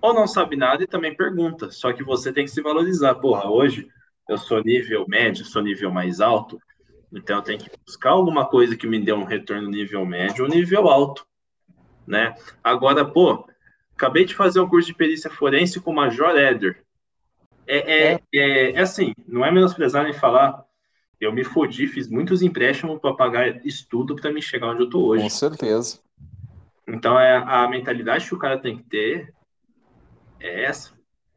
Ou não sabe nada e também pergunta. Só que você tem que se valorizar. Porra, hoje eu sou nível médio, sou nível mais alto, então eu tenho que buscar alguma coisa que me dê um retorno nível médio ou nível alto, né? Agora, pô, acabei de fazer um curso de perícia forense com o Major Éder. É, é, é, é assim, não é menosprezar nem falar. Eu me fodi, fiz muitos empréstimos para pagar estudo para me chegar onde eu tô hoje. Com certeza. Então é a mentalidade que o cara tem que ter é essa,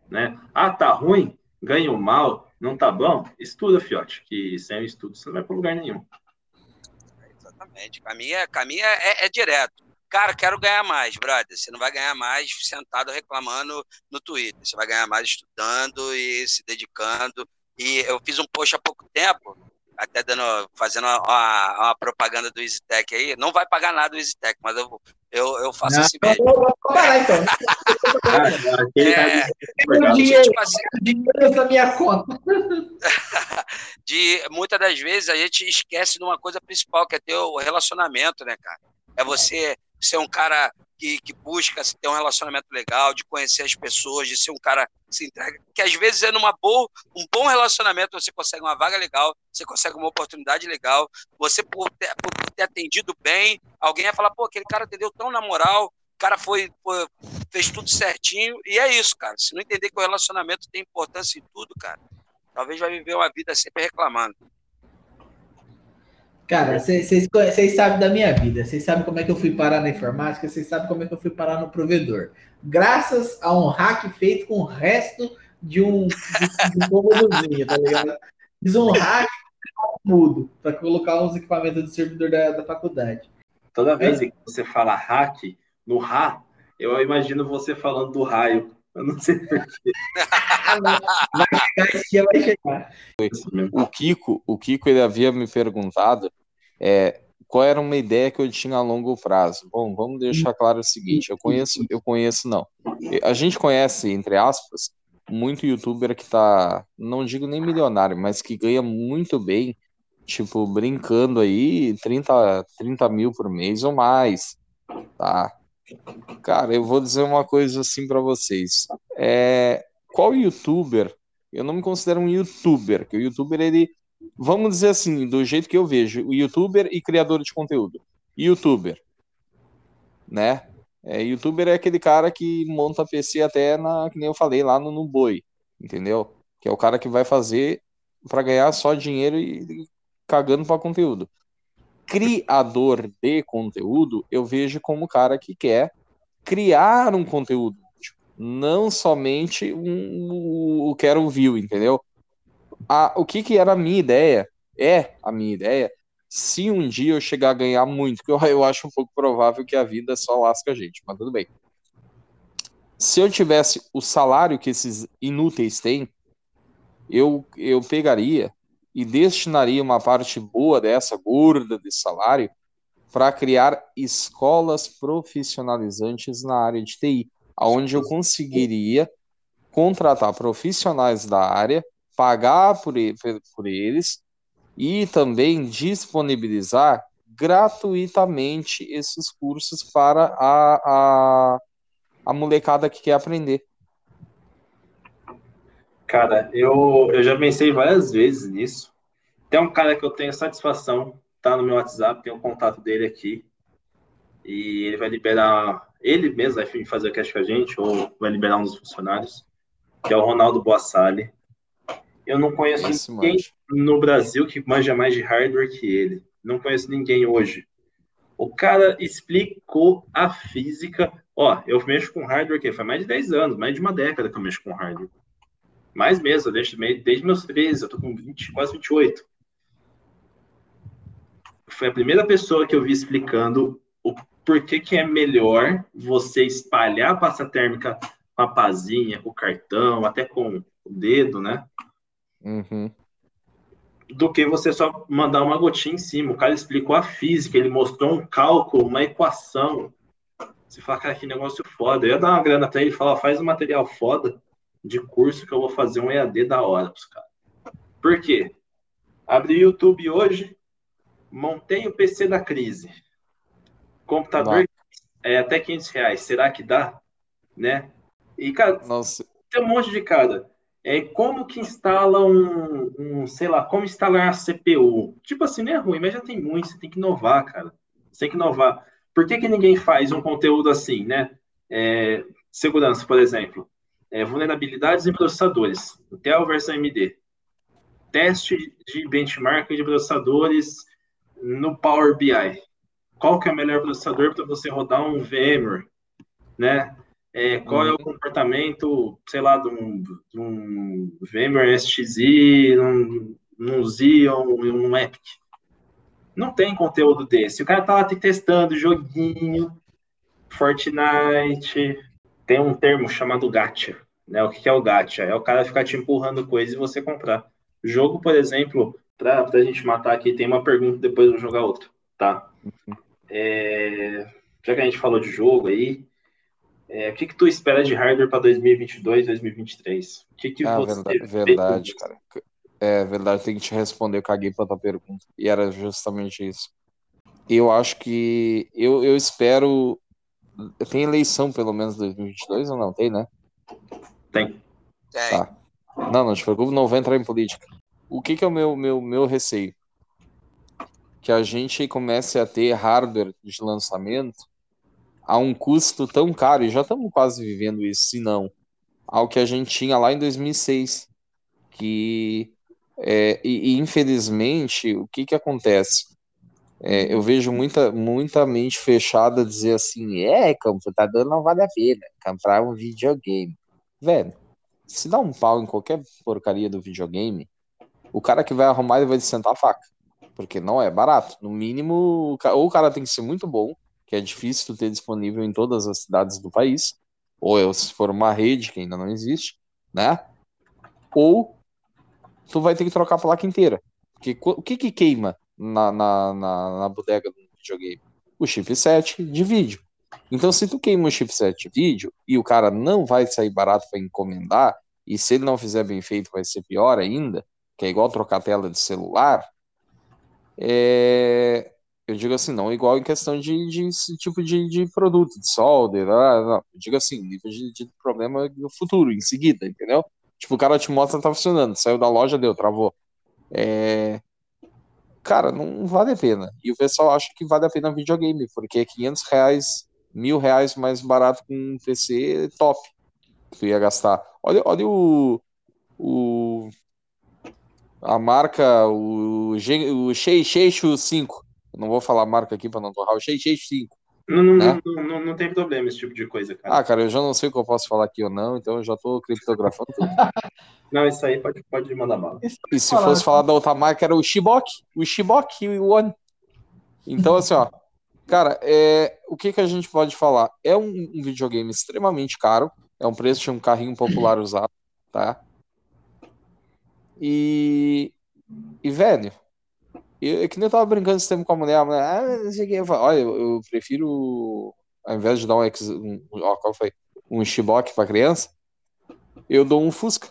né? Ah, tá ruim, ganho mal, não tá bom, estuda, fiote, que sem o estudo você não vai para lugar nenhum. Exatamente. Caminha, caminha é, é direto. Cara, quero ganhar mais, brother. Você não vai ganhar mais sentado reclamando no Twitter. Você vai ganhar mais estudando e se dedicando. E eu fiz um post há pouco tempo, até dando, fazendo uma, uma- uma propaganda do EasyTech aí. Não vai pagar nada o EasyTech, mas eu, eu, eu faço Não, assim mesmo. vou, vou parar então. É, Meu de, dinheiro, tipo assim, dinheiro na minha conta. de muitas das vezes a gente esquece de uma coisa principal, que é ter o relacionamento, né, cara? É você ser um cara que, que busca ter um relacionamento legal, de conhecer as pessoas, de ser um cara que se entrega, que às vezes é numa boa, um bom relacionamento você consegue uma vaga legal, você consegue uma oportunidade legal, você por ter, por ter atendido bem, alguém vai falar, pô, aquele cara atendeu tão na moral, o cara foi, foi- fez tudo certinho, e é isso, cara. Se não entender que o relacionamento tem importância em tudo, cara, talvez vai viver uma vida sempre reclamando. Cara, vocês sabem da minha vida, vocês sabem como é que eu fui parar na informática, vocês sabem como é que eu fui parar no provedor. Graças a um hack feito com o resto de um, de, um tá ligado? Fiz um hack mudo para colocar uns equipamentos do servidor da, da faculdade. Toda vez que você fala hack, no Ra, eu imagino você falando do raio. Eu não sei porquê. vai chegar, vai chegar. O Kiko, o Kiko ele havia me perguntado é, qual era uma ideia que eu tinha a longo prazo. Bom, vamos deixar claro o seguinte: eu conheço, eu conheço não. A gente conhece, entre aspas, muito youtuber que tá, não digo nem milionário, mas que ganha muito bem, tipo, brincando aí, 30, 30 mil por mês ou mais, tá? Cara, eu vou dizer uma coisa assim para vocês. É, qual youtuber? Eu não me considero um youtuber, que o youtuber ele vamos dizer assim, do jeito que eu vejo, o youtuber e criador de conteúdo. Youtuber, né? É, youtuber é aquele cara que monta PC até na, que nem eu falei lá no, no Boi, entendeu? Que é o cara que vai fazer para ganhar só dinheiro e, e cagando para conteúdo. Criador de conteúdo, eu vejo como o cara que quer criar um conteúdo, não somente um, o quero view, entendeu? A, o que, que era a minha ideia, é a minha ideia, se um dia eu chegar a ganhar muito, que eu, eu acho um pouco provável que a vida só lasca a gente, mas tudo bem. Se eu tivesse o salário que esses inúteis têm, eu, eu pegaria e destinaria uma parte boa dessa, gorda desse salário, para criar escolas profissionalizantes na área de TI, onde eu conseguiria contratar profissionais da área pagar por, por eles e também disponibilizar gratuitamente esses cursos para a, a, a molecada que quer aprender. Cara, eu, eu já pensei várias vezes nisso. Tem um cara que eu tenho satisfação, tá no meu WhatsApp, tem o um contato dele aqui. E ele vai liberar, ele mesmo vai fazer o cast com a gente, ou vai liberar um dos funcionários, que é o Ronaldo Boassali. Eu não conheço Nossa, ninguém no Brasil que manja mais de hardware que ele. Não conheço ninguém hoje. O cara explicou a física. Ó, eu mexo com hardware que faz mais de 10 anos, mais de uma década que eu mexo com hardware. Mais mesmo, desde, desde meus 13, eu tô com 20, quase 28. Foi a primeira pessoa que eu vi explicando o porquê que é melhor você espalhar a pasta térmica com a pazinha, com o cartão, até com o dedo, né? Uhum. Do que você só mandar uma gotinha em cima. O cara explicou a física, ele mostrou um cálculo, uma equação. Você fala, cara, que negócio foda. Eu ia dar uma grana pra ele e falar, faz um material foda de curso que eu vou fazer um EAD da hora pros caras. Por quê? Abri o YouTube hoje, montei o PC da crise. Computador é até 500 reais. Será que dá? Né? E, cara, Nossa. tem um monte de cara é como que instala um, um, sei lá, como instalar a CPU. Tipo assim, não é ruim, mas já tem muito, você tem que inovar, cara. Você tem que inovar. Por que, que ninguém faz um conteúdo assim, né? É, segurança, por exemplo. É, vulnerabilidades em processadores. Intel versus AMD. Teste de benchmark de processadores no Power BI. Qual que é o melhor processador para você rodar um VMware, né? É, qual é o uhum. comportamento, sei lá, de um, de um VMware SXI, num, num Xeon, num Epic? Não tem conteúdo desse. O cara tá lá te testando joguinho, Fortnite. Tem um termo chamado gacha. Né? O que é o gacha? É o cara ficar te empurrando coisas e você comprar. Jogo, por exemplo, para a gente matar aqui, tem uma pergunta, depois eu vou jogar outra, tá? Uhum. É, já que a gente falou de jogo aí, é, o que, que tu espera de hardware para 2022, 2023? O que, que ah, você verdade, verdade cara. É verdade, tem que te responder. Eu caguei para tua pergunta. E era justamente isso. Eu acho que. Eu, eu espero. Tem eleição pelo menos 2022 ou não? Tem, né? Tem. Tá. Não, não te preocupe, não vou entrar em política. O que, que é o meu, meu, meu receio? Que a gente comece a ter hardware de lançamento a um custo tão caro, e já estamos quase vivendo isso, se não, ao que a gente tinha lá em 2006, que, é, e, e, infelizmente, o que que acontece? é, eu vejo muita, muita mente fechada dizer assim, é, computador não vale a pena, comprar um videogame. Velho, se dá um pau em qualquer porcaria do videogame, o cara que vai arrumar ele vai sentar a faca. Porque não é barato. No mínimo, ou o cara tem que ser muito bom, que é difícil ter disponível em todas as cidades do país, ou se for uma rede que ainda não existe, né? Ou tu vai ter que trocar a placa inteira. Porque o que que queima na, na, na, na bodega do videogame? O chipset de vídeo. Então, se tu queima o chipset de vídeo e o cara não vai sair barato para encomendar, e se ele não fizer bem feito vai ser pior ainda, que é igual trocar tela de celular, é... eu digo assim, não igual em questão de, de tipo de, de, produto, de solder, não. eu digo assim, nível de, de problema no futuro, em seguida, entendeu? Tipo, o cara te mostra, tá funcionando, saiu da loja, deu, travou. É cara, não vale a pena. E o pessoal acha que vale a pena videogame, porque 500 reais, mil reais mais barato com um PC top que tu ia gastar. Olha, olha o, o a marca, o, o Sheishu 5. Não vou falar a marca aqui para não torrar, o Sheishu 5. Não, não, né? não, não, não, tem problema esse tipo de coisa, cara. Ah, cara, eu já não sei o que eu posso falar aqui ou não, então eu já tô criptografando tudo. não, isso aí pode, pode mandar bala. E se fosse falar da outra marca, era o Shibok, o Shibok e o One. Então, assim, ó, cara, é, o que, que a gente pode falar? É um, um videogame extremamente caro, é um preço de um carrinho popular usado, tá? E, e velho, eu, é que nem eu tava brincando esse tempo com a mulher, a mulher, ah, não sei o que. Eu falo, Olha, eu, eu, prefiro, ao invés de dar um, um, ó, qual foi? um Shiboque pra criança, eu dou um Fusca.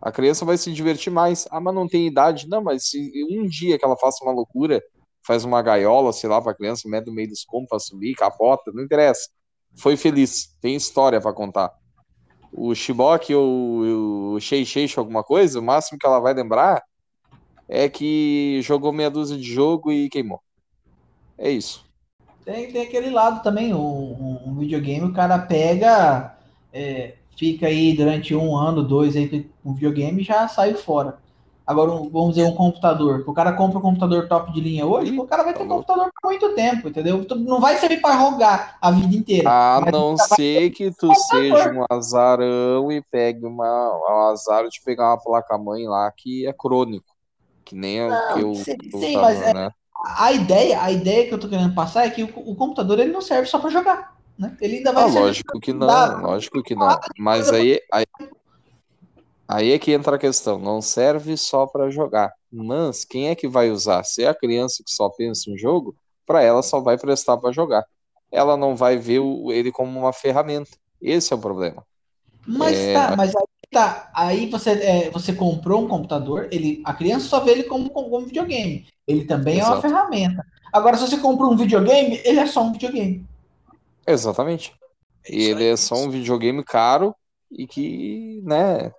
A criança vai se divertir mais. Ah, mas não tem idade. Não, mas se um dia que ela faça uma loucura, faz uma gaiola, sei lá, pra criança, mete no meio dos compos pra subir, capota, não interessa. Foi feliz, tem história para contar. O Shiboque ou o Shei Sheish alguma coisa, o máximo que ela vai lembrar é que jogou meia dúzia de jogo e queimou. É isso. Tem, tem aquele lado também, um, um videogame, o cara pega, é, fica aí durante um ano, dois aí com um videogame e já sai fora. Agora, um, vamos dizer, um computador. O cara compra um computador top de linha hoje, o cara vai ter um computador por muito tempo, entendeu? Não vai servir para rogar a vida inteira. A não ser que tu seja um azarão e pegue uma, um azar de pegar uma placa-mãe lá que é crônico. Que nem é o que eu. Sim, sim mas é, né? a, ideia, a ideia que eu tô querendo passar é que o, o computador ele não serve só para jogar. Né? Ele ainda vai ah, lógico que não, lógico que não. Mas aí, aí, aí é que entra a questão, não serve só para jogar. Mas quem é que vai usar? Se é a criança que só pensa em jogo, para ela só vai prestar para jogar. Ela não vai ver o, ele como uma ferramenta. Esse é o problema. Mas é... tá, mas aí Tá, aí você, é, você comprou um computador, ele, a criança só vê ele como, como videogame. Ele também Exato. é uma ferramenta. Agora, se você compra um videogame, ele é só um videogame. Exatamente. E ele é só um videogame caro e que, né?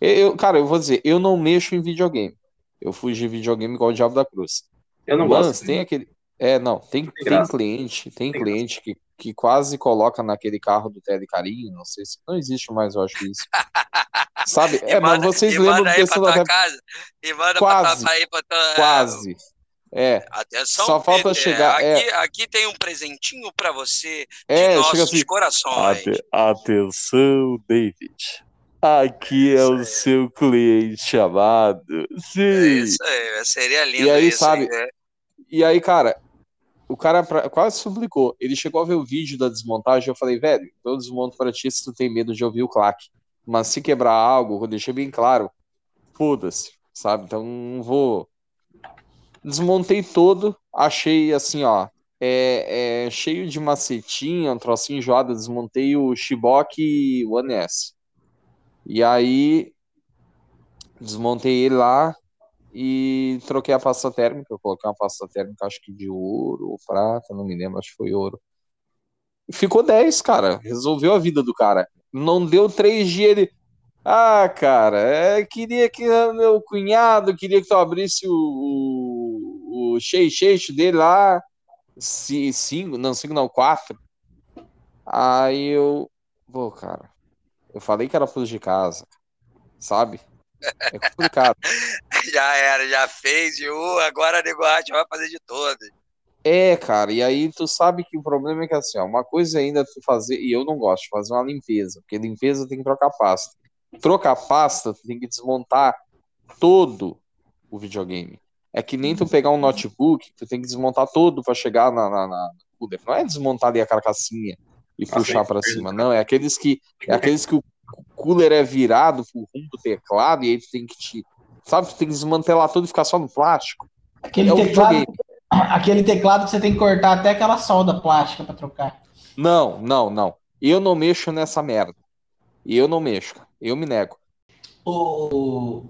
Eu, cara, eu vou dizer, eu não mexo em videogame. Eu fugi de videogame igual o Diabo da Cruz. Eu não Mas gosto. tem aquele. É, não, tem, tem, cliente, tem, tem cliente que que quase coloca naquele carro do Telecarinho, não sei se não existe mais, eu acho isso. Sabe? É, manda, mas vocês lembram desse pra tua casa, e manda quase, pra, pra, pra tua, quase. É. Atenção, Só falta Peter, chegar. Aqui, é. aqui tem um presentinho para você de é, nossos assim, corações. Atenção, David. Aqui é o seu cliente amado. Sim. É isso aí, seria lindo. E aí, isso, sabe? Né? E aí, cara, o cara pra, quase suplicou. Ele chegou a ver o vídeo da desmontagem. Eu falei, velho, eu desmonto para ti se tu tem medo de ouvir o claque. Mas se quebrar algo, eu deixei bem claro. Foda-se, sabe? Então não vou. Desmontei todo, achei assim, ó. É, é cheio de macetinha, um trocinho enjoado. Desmontei o Shibok One S. E aí desmontei ele lá, e troquei a pasta térmica. Eu coloquei uma pasta térmica, acho que de ouro ou prata, não me lembro, acho que foi ouro. Ficou 10, cara. Resolveu a vida do cara. Não deu três dias ele. Ah, cara, é, queria que meu cunhado queria que tu abrisse o, o, o dele lá. Cinco, não, cinco não, quatro. Aí eu. Pô, cara. Eu falei que era fuso de casa. Sabe? É complicado. já era, já fez, e uh, agora a negócio vai fazer de todas. É, cara, e aí tu sabe que o problema é que assim, ó, uma coisa ainda tu fazer, e eu não gosto de fazer uma limpeza, porque limpeza tem que trocar pasta. Trocar pasta, tu tem que desmontar todo o videogame. É que nem tu pegar um notebook, tu tem que desmontar todo para chegar na, na, na Não é desmontar ali a carcassinha e puxar para cima, não. É aqueles que é aqueles que o cooler é virado pro rumo do teclado e aí tu tem que te. Sabe, tu tem que desmantelar tudo e ficar só no plástico. Aquele, é teclado, aquele teclado que você tem que cortar até aquela solda plástica para trocar. Não, não, não. Eu não mexo nessa merda. Eu não mexo. Eu me nego. Ô,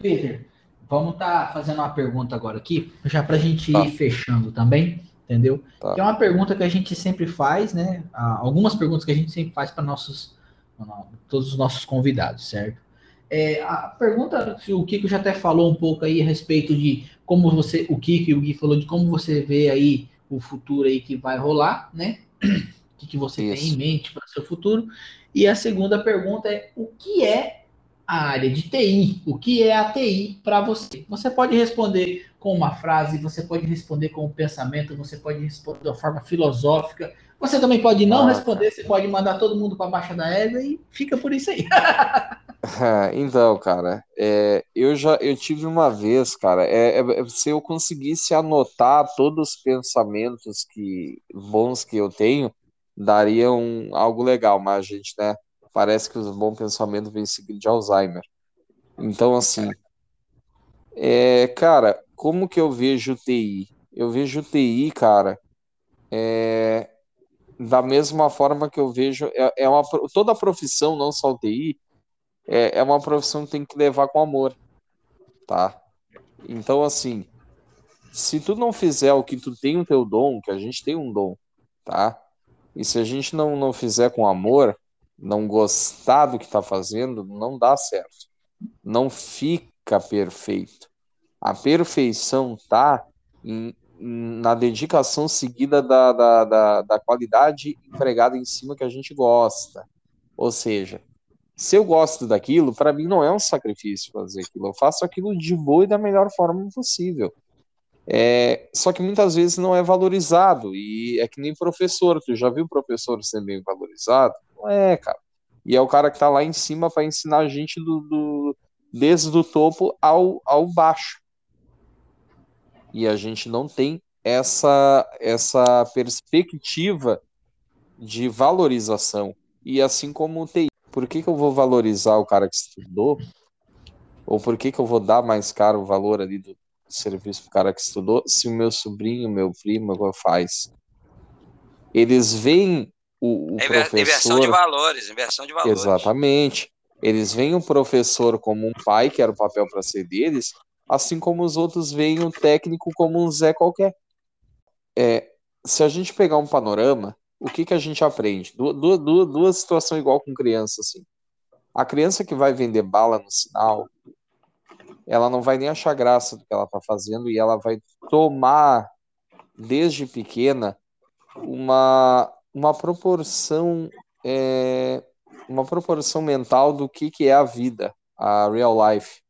Peter, vamos estar tá fazendo uma pergunta agora aqui, já para a gente tá. ir fechando também, entendeu? Tá. Que é uma pergunta que a gente sempre faz, né? Algumas perguntas que a gente sempre faz para nossos todos os nossos convidados, certo? É, a pergunta, o Kiko já até falou um pouco aí a respeito de como você, o Kiko e o Gui falou de como você vê aí o futuro aí que vai rolar, né? O que, que você Isso. tem em mente para o seu futuro? E a segunda pergunta é o que é a área de TI? O que é a TI para você? Você pode responder com uma frase, você pode responder com um pensamento, você pode responder de uma forma filosófica, você também pode não ah, responder, você pode mandar todo mundo para baixo da égua e fica por isso aí. então, cara, é, eu já eu tive uma vez, cara, é, é, se eu conseguisse anotar todos os pensamentos que bons que eu tenho, daria um, algo legal, mas a gente, né, parece que os bons pensamentos vêm seguido de Alzheimer. Então, assim, é, cara, como que eu vejo TI? Eu vejo TI, cara, é, da mesma forma que eu vejo, é, é uma, toda profissão, não só o TI, é, é uma profissão que tem que levar com amor, tá? Então, assim, se tu não fizer o que tu tem o teu dom, que a gente tem um dom, tá? E se a gente não, não fizer com amor, não gostar do que tá fazendo, não dá certo. Não fica perfeito. A perfeição tá em na dedicação seguida da, da, da, da qualidade empregada em cima que a gente gosta. Ou seja, se eu gosto daquilo, para mim não é um sacrifício fazer aquilo. Eu faço aquilo de boa e da melhor forma possível. É, só que muitas vezes não é valorizado. E é que nem professor. Tu já viu professor ser bem valorizado? Não é, cara. E é o cara que está lá em cima para ensinar a gente do, do, desde o topo ao, ao baixo e a gente não tem essa, essa perspectiva de valorização. E assim como o TI, por que, que eu vou valorizar o cara que estudou? Ou por que, que eu vou dar mais caro o valor ali do serviço para o cara que estudou se o meu sobrinho, meu primo faz? Eles veem o, o professor... Inversão de valores, inversão de valores. Exatamente. Eles veem o professor como um pai, que era o papel para ser deles, assim como os outros veem o técnico como um Zé qualquer. É, se a gente pegar um panorama, o que, que a gente aprende? Du du du duas situações igual com criança, assim. A criança que vai vender bala no sinal, ela não vai nem achar graça do que ela está fazendo e ela vai tomar, desde pequena, uma, uma proporção é, uma proporção mental do que, que é a vida, a real life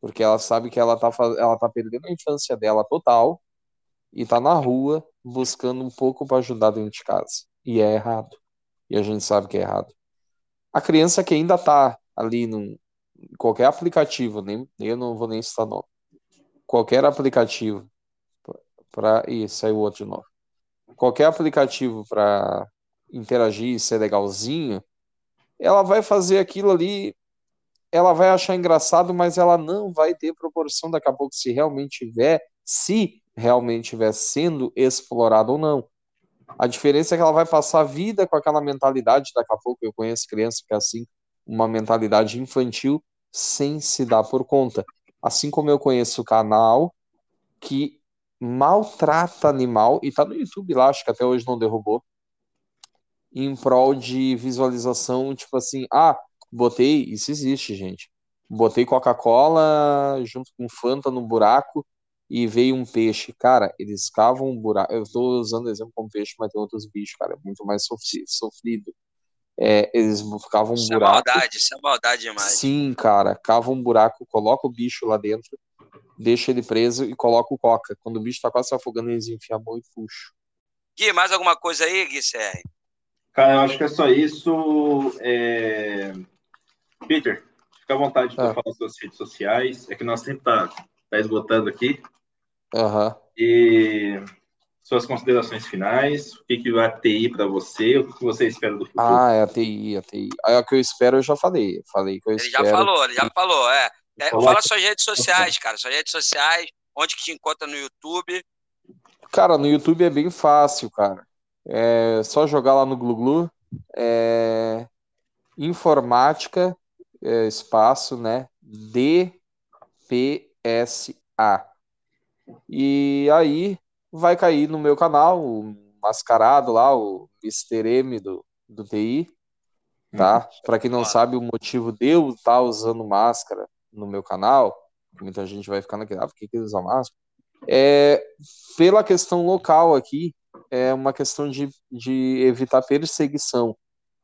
porque ela sabe que ela tá, ela tá perdendo a infância dela total e tá na rua buscando um pouco para ajudar dentro de casa. E é errado. E a gente sabe que é errado. A criança que ainda tá ali em qualquer aplicativo, nem eu não vou nem citar nome. Qualquer aplicativo para e saiu outro de novo. Qualquer aplicativo para interagir e ser legalzinho, ela vai fazer aquilo ali ela vai achar engraçado, mas ela não vai ter proporção daqui a pouco se realmente tiver, se realmente estiver sendo explorado ou não. A diferença é que ela vai passar a vida com aquela mentalidade, daqui a pouco eu conheço criança que é assim, uma mentalidade infantil sem se dar por conta. Assim como eu conheço o canal que maltrata animal, e tá no YouTube lá, acho que até hoje não derrubou, em prol de visualização, tipo assim, ah, Botei, isso existe, gente. Botei Coca-Cola junto com Fanta no buraco e veio um peixe. Cara, eles cavam um buraco. Eu estou usando exemplo como peixe, mas tem outros bichos, cara. É muito mais sofrido. É, eles cavam um isso buraco. É maldade, isso é maldade demais. Sim, cara. Cava um buraco, coloca o bicho lá dentro deixa ele preso e coloca o coca. Quando o bicho tá quase se afogando, eles enfiam a mão e puxam. Gui, mais alguma coisa aí, Gui Serri? Cara, eu acho que é só isso. É... Peter, fica à vontade para Ah. falar suas redes sociais. É que nós sempre tá, tá esgotando aqui. Aham. E suas considerações finais. O que, que vai TI para você? O que você espera do futuro? Ah, é a TI, a TI. Aí o que eu espero eu já falei. Falei que eu Ele já espero. falou, ele já falou, é. É, fala suas redes sociais, cara, suas redes sociais, onde que te encontra no YouTube. Cara, no YouTube é bem fácil, cara. É só jogar lá no Glu-Glu. É... Informática, é, espaço, né? DPSA. E aí vai cair no meu canal, o mascarado lá, o Mr. M do, do TI, tá? Para quem não Claro. sabe o motivo de eu estar usando máscara no meu canal, muita gente vai ficar naquele, ah, por que que ele usa máscara? É, pela questão local aqui, é uma questão de, de evitar perseguição,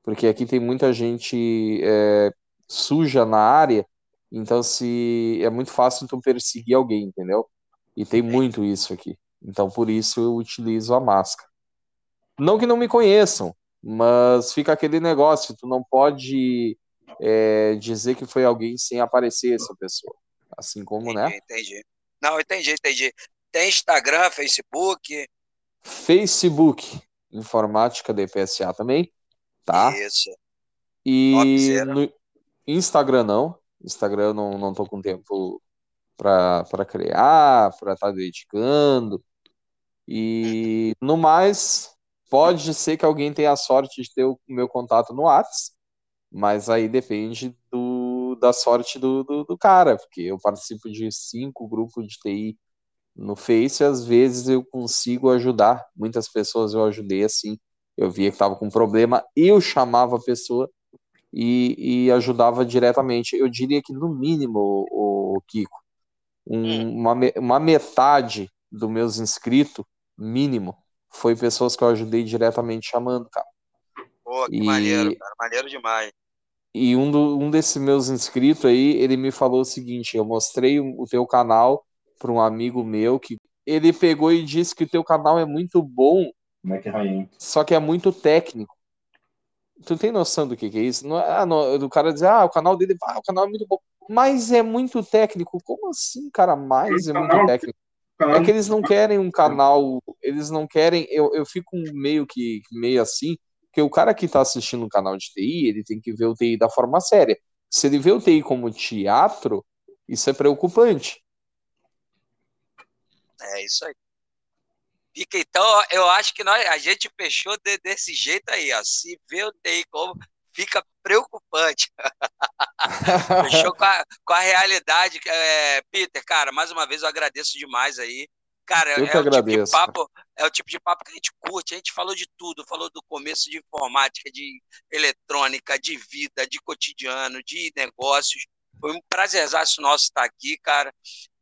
porque aqui tem muita gente é, suja na área, então se é muito fácil tu perseguir alguém, entendeu? E tem muito isso aqui. Então por isso eu utilizo a máscara. Não que não me conheçam, mas fica aquele negócio, tu não pode é, dizer que foi alguém sem aparecer essa pessoa. Assim como, né? Entendi, entendi. Não, entendi, entendi. Tem Instagram, Facebook. Facebook, Informática DPSA também, tá? Isso. E no Instagram não. Instagram eu não, não tô com tempo para criar, para estar dedicando. E no mais, pode ser que alguém tenha a sorte de ter o meu contato no Whats, mas aí depende do, da sorte do, do, do cara, porque eu participo de cinco grupos de TI no Face, e às vezes eu consigo ajudar. Muitas pessoas eu ajudei assim. Eu via que estava com problema, eu chamava a pessoa e, e ajudava diretamente. Eu diria que, no mínimo, o, Kiko, um- uma, me- uma metade dos meus inscritos, mínimo, foi pessoas que eu ajudei diretamente chamando, cara. Pô, que E- maneiro, cara. Maneiro demais. E um, do, um desses meus inscritos aí, ele me falou o seguinte: eu mostrei o, o teu canal para um amigo meu que ele pegou e disse que o teu canal é muito bom, Como é que é rainha? só que é muito técnico. Tu tem noção do que, que é isso? Não é, ah, não, do cara dizer, ah, o canal dele, ah, o canal é muito bom, mas é muito técnico. Como assim, cara? Mas é muito técnico. É que eles não querem um canal, eles não querem, eu, eu fico meio que meio assim, porque o cara que tá assistindo um canal de TI, ele tem que ver o TI da forma séria. Se ele vê o TI como teatro, isso é preocupante. É isso aí. Fica, então, eu acho que nós, a gente fechou de- desse jeito aí, ó. Se vê o TI como, fica preocupante. Fechou com a, com a realidade. É, Peter, cara, mais uma vez eu agradeço demais aí. Cara, Eu é, que o tipo papo, é o tipo de papo que a gente curte. A gente falou de tudo, falou do começo de informática, de eletrônica, de vida, de cotidiano, de negócios. Foi um prazerzaço nosso estar aqui, cara.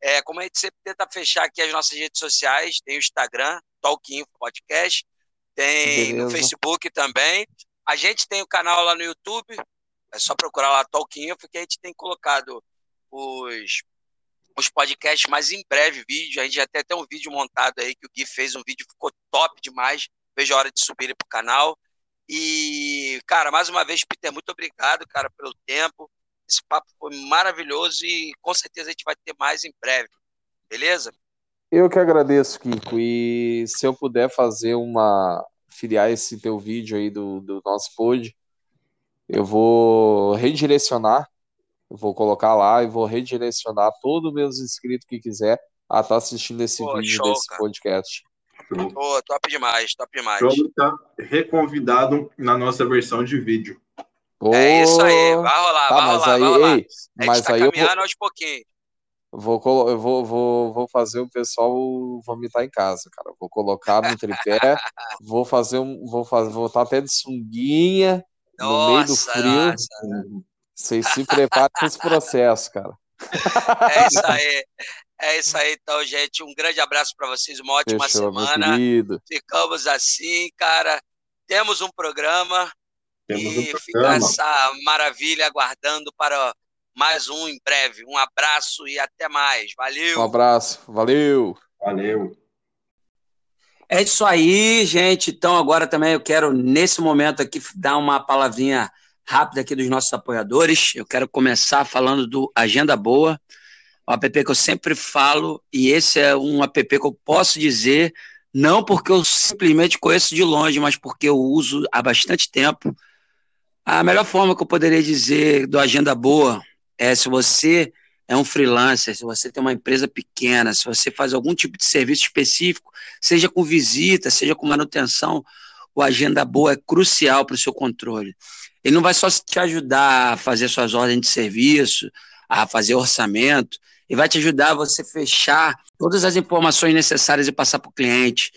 É, como a gente sempre tenta fechar aqui as nossas redes sociais, tem o Instagram, Talk Info Podcast, tem no Beleza. Facebook também. A gente tem o canal lá no YouTube, é só procurar lá Talk Info, que a gente tem colocado os, os podcasts, mas em breve vídeo. A gente já tem até um vídeo montado aí, que o Gui fez um vídeo, ficou top demais. Vejo a hora de subir ele pro canal. E, cara, mais uma vez, Peter, muito obrigado, cara, pelo tempo. Esse papo foi maravilhoso e com certeza a gente vai ter mais em breve. Beleza? Eu que agradeço, Kiko. E se eu puder fazer uma. filiar esse teu vídeo aí do, do nosso pod, eu vou redirecionar. Eu vou colocar lá e vou redirecionar todos os meus inscritos que quiser a estar assistindo esse Pô, vídeo show, desse cara. podcast. Pô, top demais, top demais. Show tá reconvidado na nossa versão de vídeo. É isso aí, vai rolar, Tá, vai mas rolar, aí, vai rolar. ei, A gente mas tá aí eu vou, caminhando aos pouquinhos. vou, eu vou, vou, vou fazer o pessoal vomitar em casa, cara. Vou colocar no tripé, vou fazer um, vou fazer, vou estar até de sunguinha no meio do Nossa, frio. nossa. Vocês se preparem para esse processo, cara. É isso aí. É isso aí, então, gente. Um grande abraço para vocês, uma ótima Fechou, semana. Ficamos assim, cara. Temos um programa Temos e um fica essa maravilha aguardando para mais um em breve. Um abraço e até mais. Valeu. Um abraço. Valeu. Valeu. É isso aí, gente. Então, agora também eu quero, nesse momento aqui, dar uma palavrinha rápida aqui dos nossos apoiadores. Eu quero começar falando do Agenda Boa, um app que eu sempre falo, e esse é um app que eu posso dizer, não porque eu simplesmente conheço de longe, mas porque eu uso há bastante tempo. A melhor forma que eu poderia dizer do Agenda Boa é se você é um freelancer, se você tem uma empresa pequena, se você faz algum tipo de serviço específico, seja com visita, seja com manutenção, o Agenda Boa é crucial para o seu controle. Ele não vai só te ajudar a fazer suas ordens de serviço, a fazer orçamento, ele vai te ajudar a você fechar todas as informações necessárias e passar para o cliente.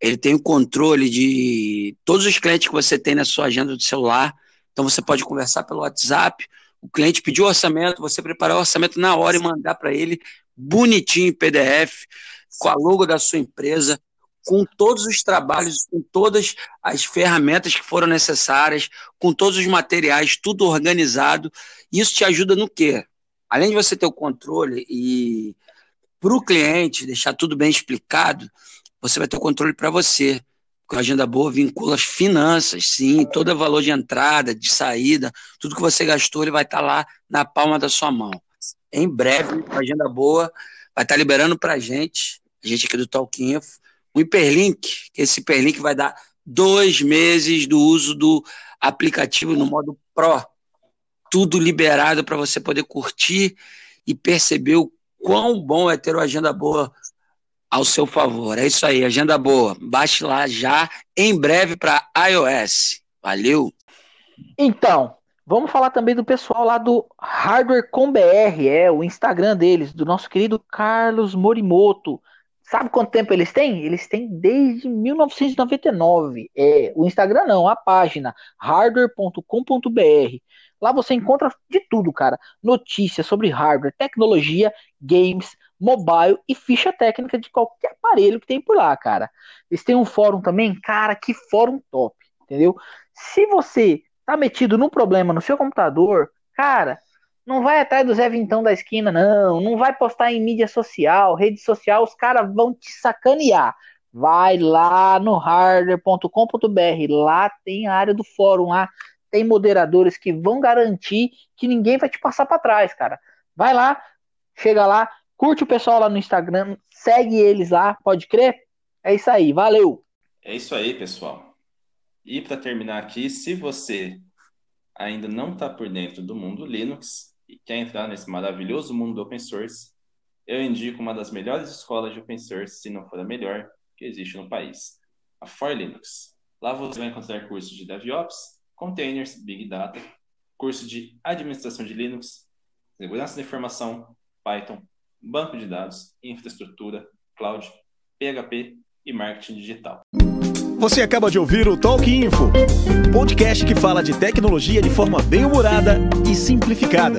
Ele tem o controle de todos os clientes que você tem na sua agenda do celular. Então você pode conversar pelo WhatsApp, o cliente pediu orçamento, você preparar o orçamento na hora e mandar para ele bonitinho em PDF, com a logo da sua empresa, com todos os trabalhos, com todas as ferramentas que foram necessárias, com todos os materiais, tudo organizado. Isso te ajuda no quê? Além de você ter o controle e para o cliente deixar tudo bem explicado, você vai ter o controle para você. Agenda boa vincula as finanças, sim, todo o valor de entrada, de saída, tudo que você gastou, ele vai estar tá lá na palma da sua mão. Em breve, a agenda boa vai estar tá liberando para a gente, a gente aqui do Talk Info, um hiperlink, que esse hiperlink vai dar dois meses do uso do aplicativo no modo Pro. Tudo liberado para você poder curtir e perceber o quão bom é ter uma agenda boa ao seu favor. É isso aí, agenda boa. Baixe lá já, em breve para iOS. Valeu! Então, vamos falar também do pessoal lá do Hardware com BR, é o Instagram deles, do nosso querido Carlos Morimoto. Sabe quanto tempo eles têm? Eles têm desde 1999. É, o Instagram não, a página hardware.com.br. Lá você encontra de tudo, cara. Notícias sobre hardware, tecnologia, games, mobile e ficha técnica de qualquer aparelho que tem por lá, cara. Eles têm um fórum também, cara, que fórum top, entendeu? Se você tá metido num problema no seu computador, cara, não vai atrás do Zé Vintão da esquina, não. Não vai postar em mídia social, rede social, os caras vão te sacanear. Vai lá no hardware.com.br, lá tem a área do fórum, lá tem moderadores que vão garantir que ninguém vai te passar para trás, cara. Vai lá, chega lá, Curte o pessoal lá no Instagram, segue eles lá, pode crer? É isso aí, valeu! É isso aí, pessoal. E para terminar aqui, se você ainda não está por dentro do mundo Linux e quer entrar nesse maravilhoso mundo do open source, eu indico uma das melhores escolas de open source, se não for a melhor, que existe no país, a For Linux. Lá você vai encontrar cursos de DevOps, containers, Big Data, curso de administração de Linux, segurança da informação, Python, banco de dados, infraestrutura, cloud, PHP e marketing digital. Você acaba de ouvir o Talk Info, podcast que fala de tecnologia de forma bem humorada e simplificada.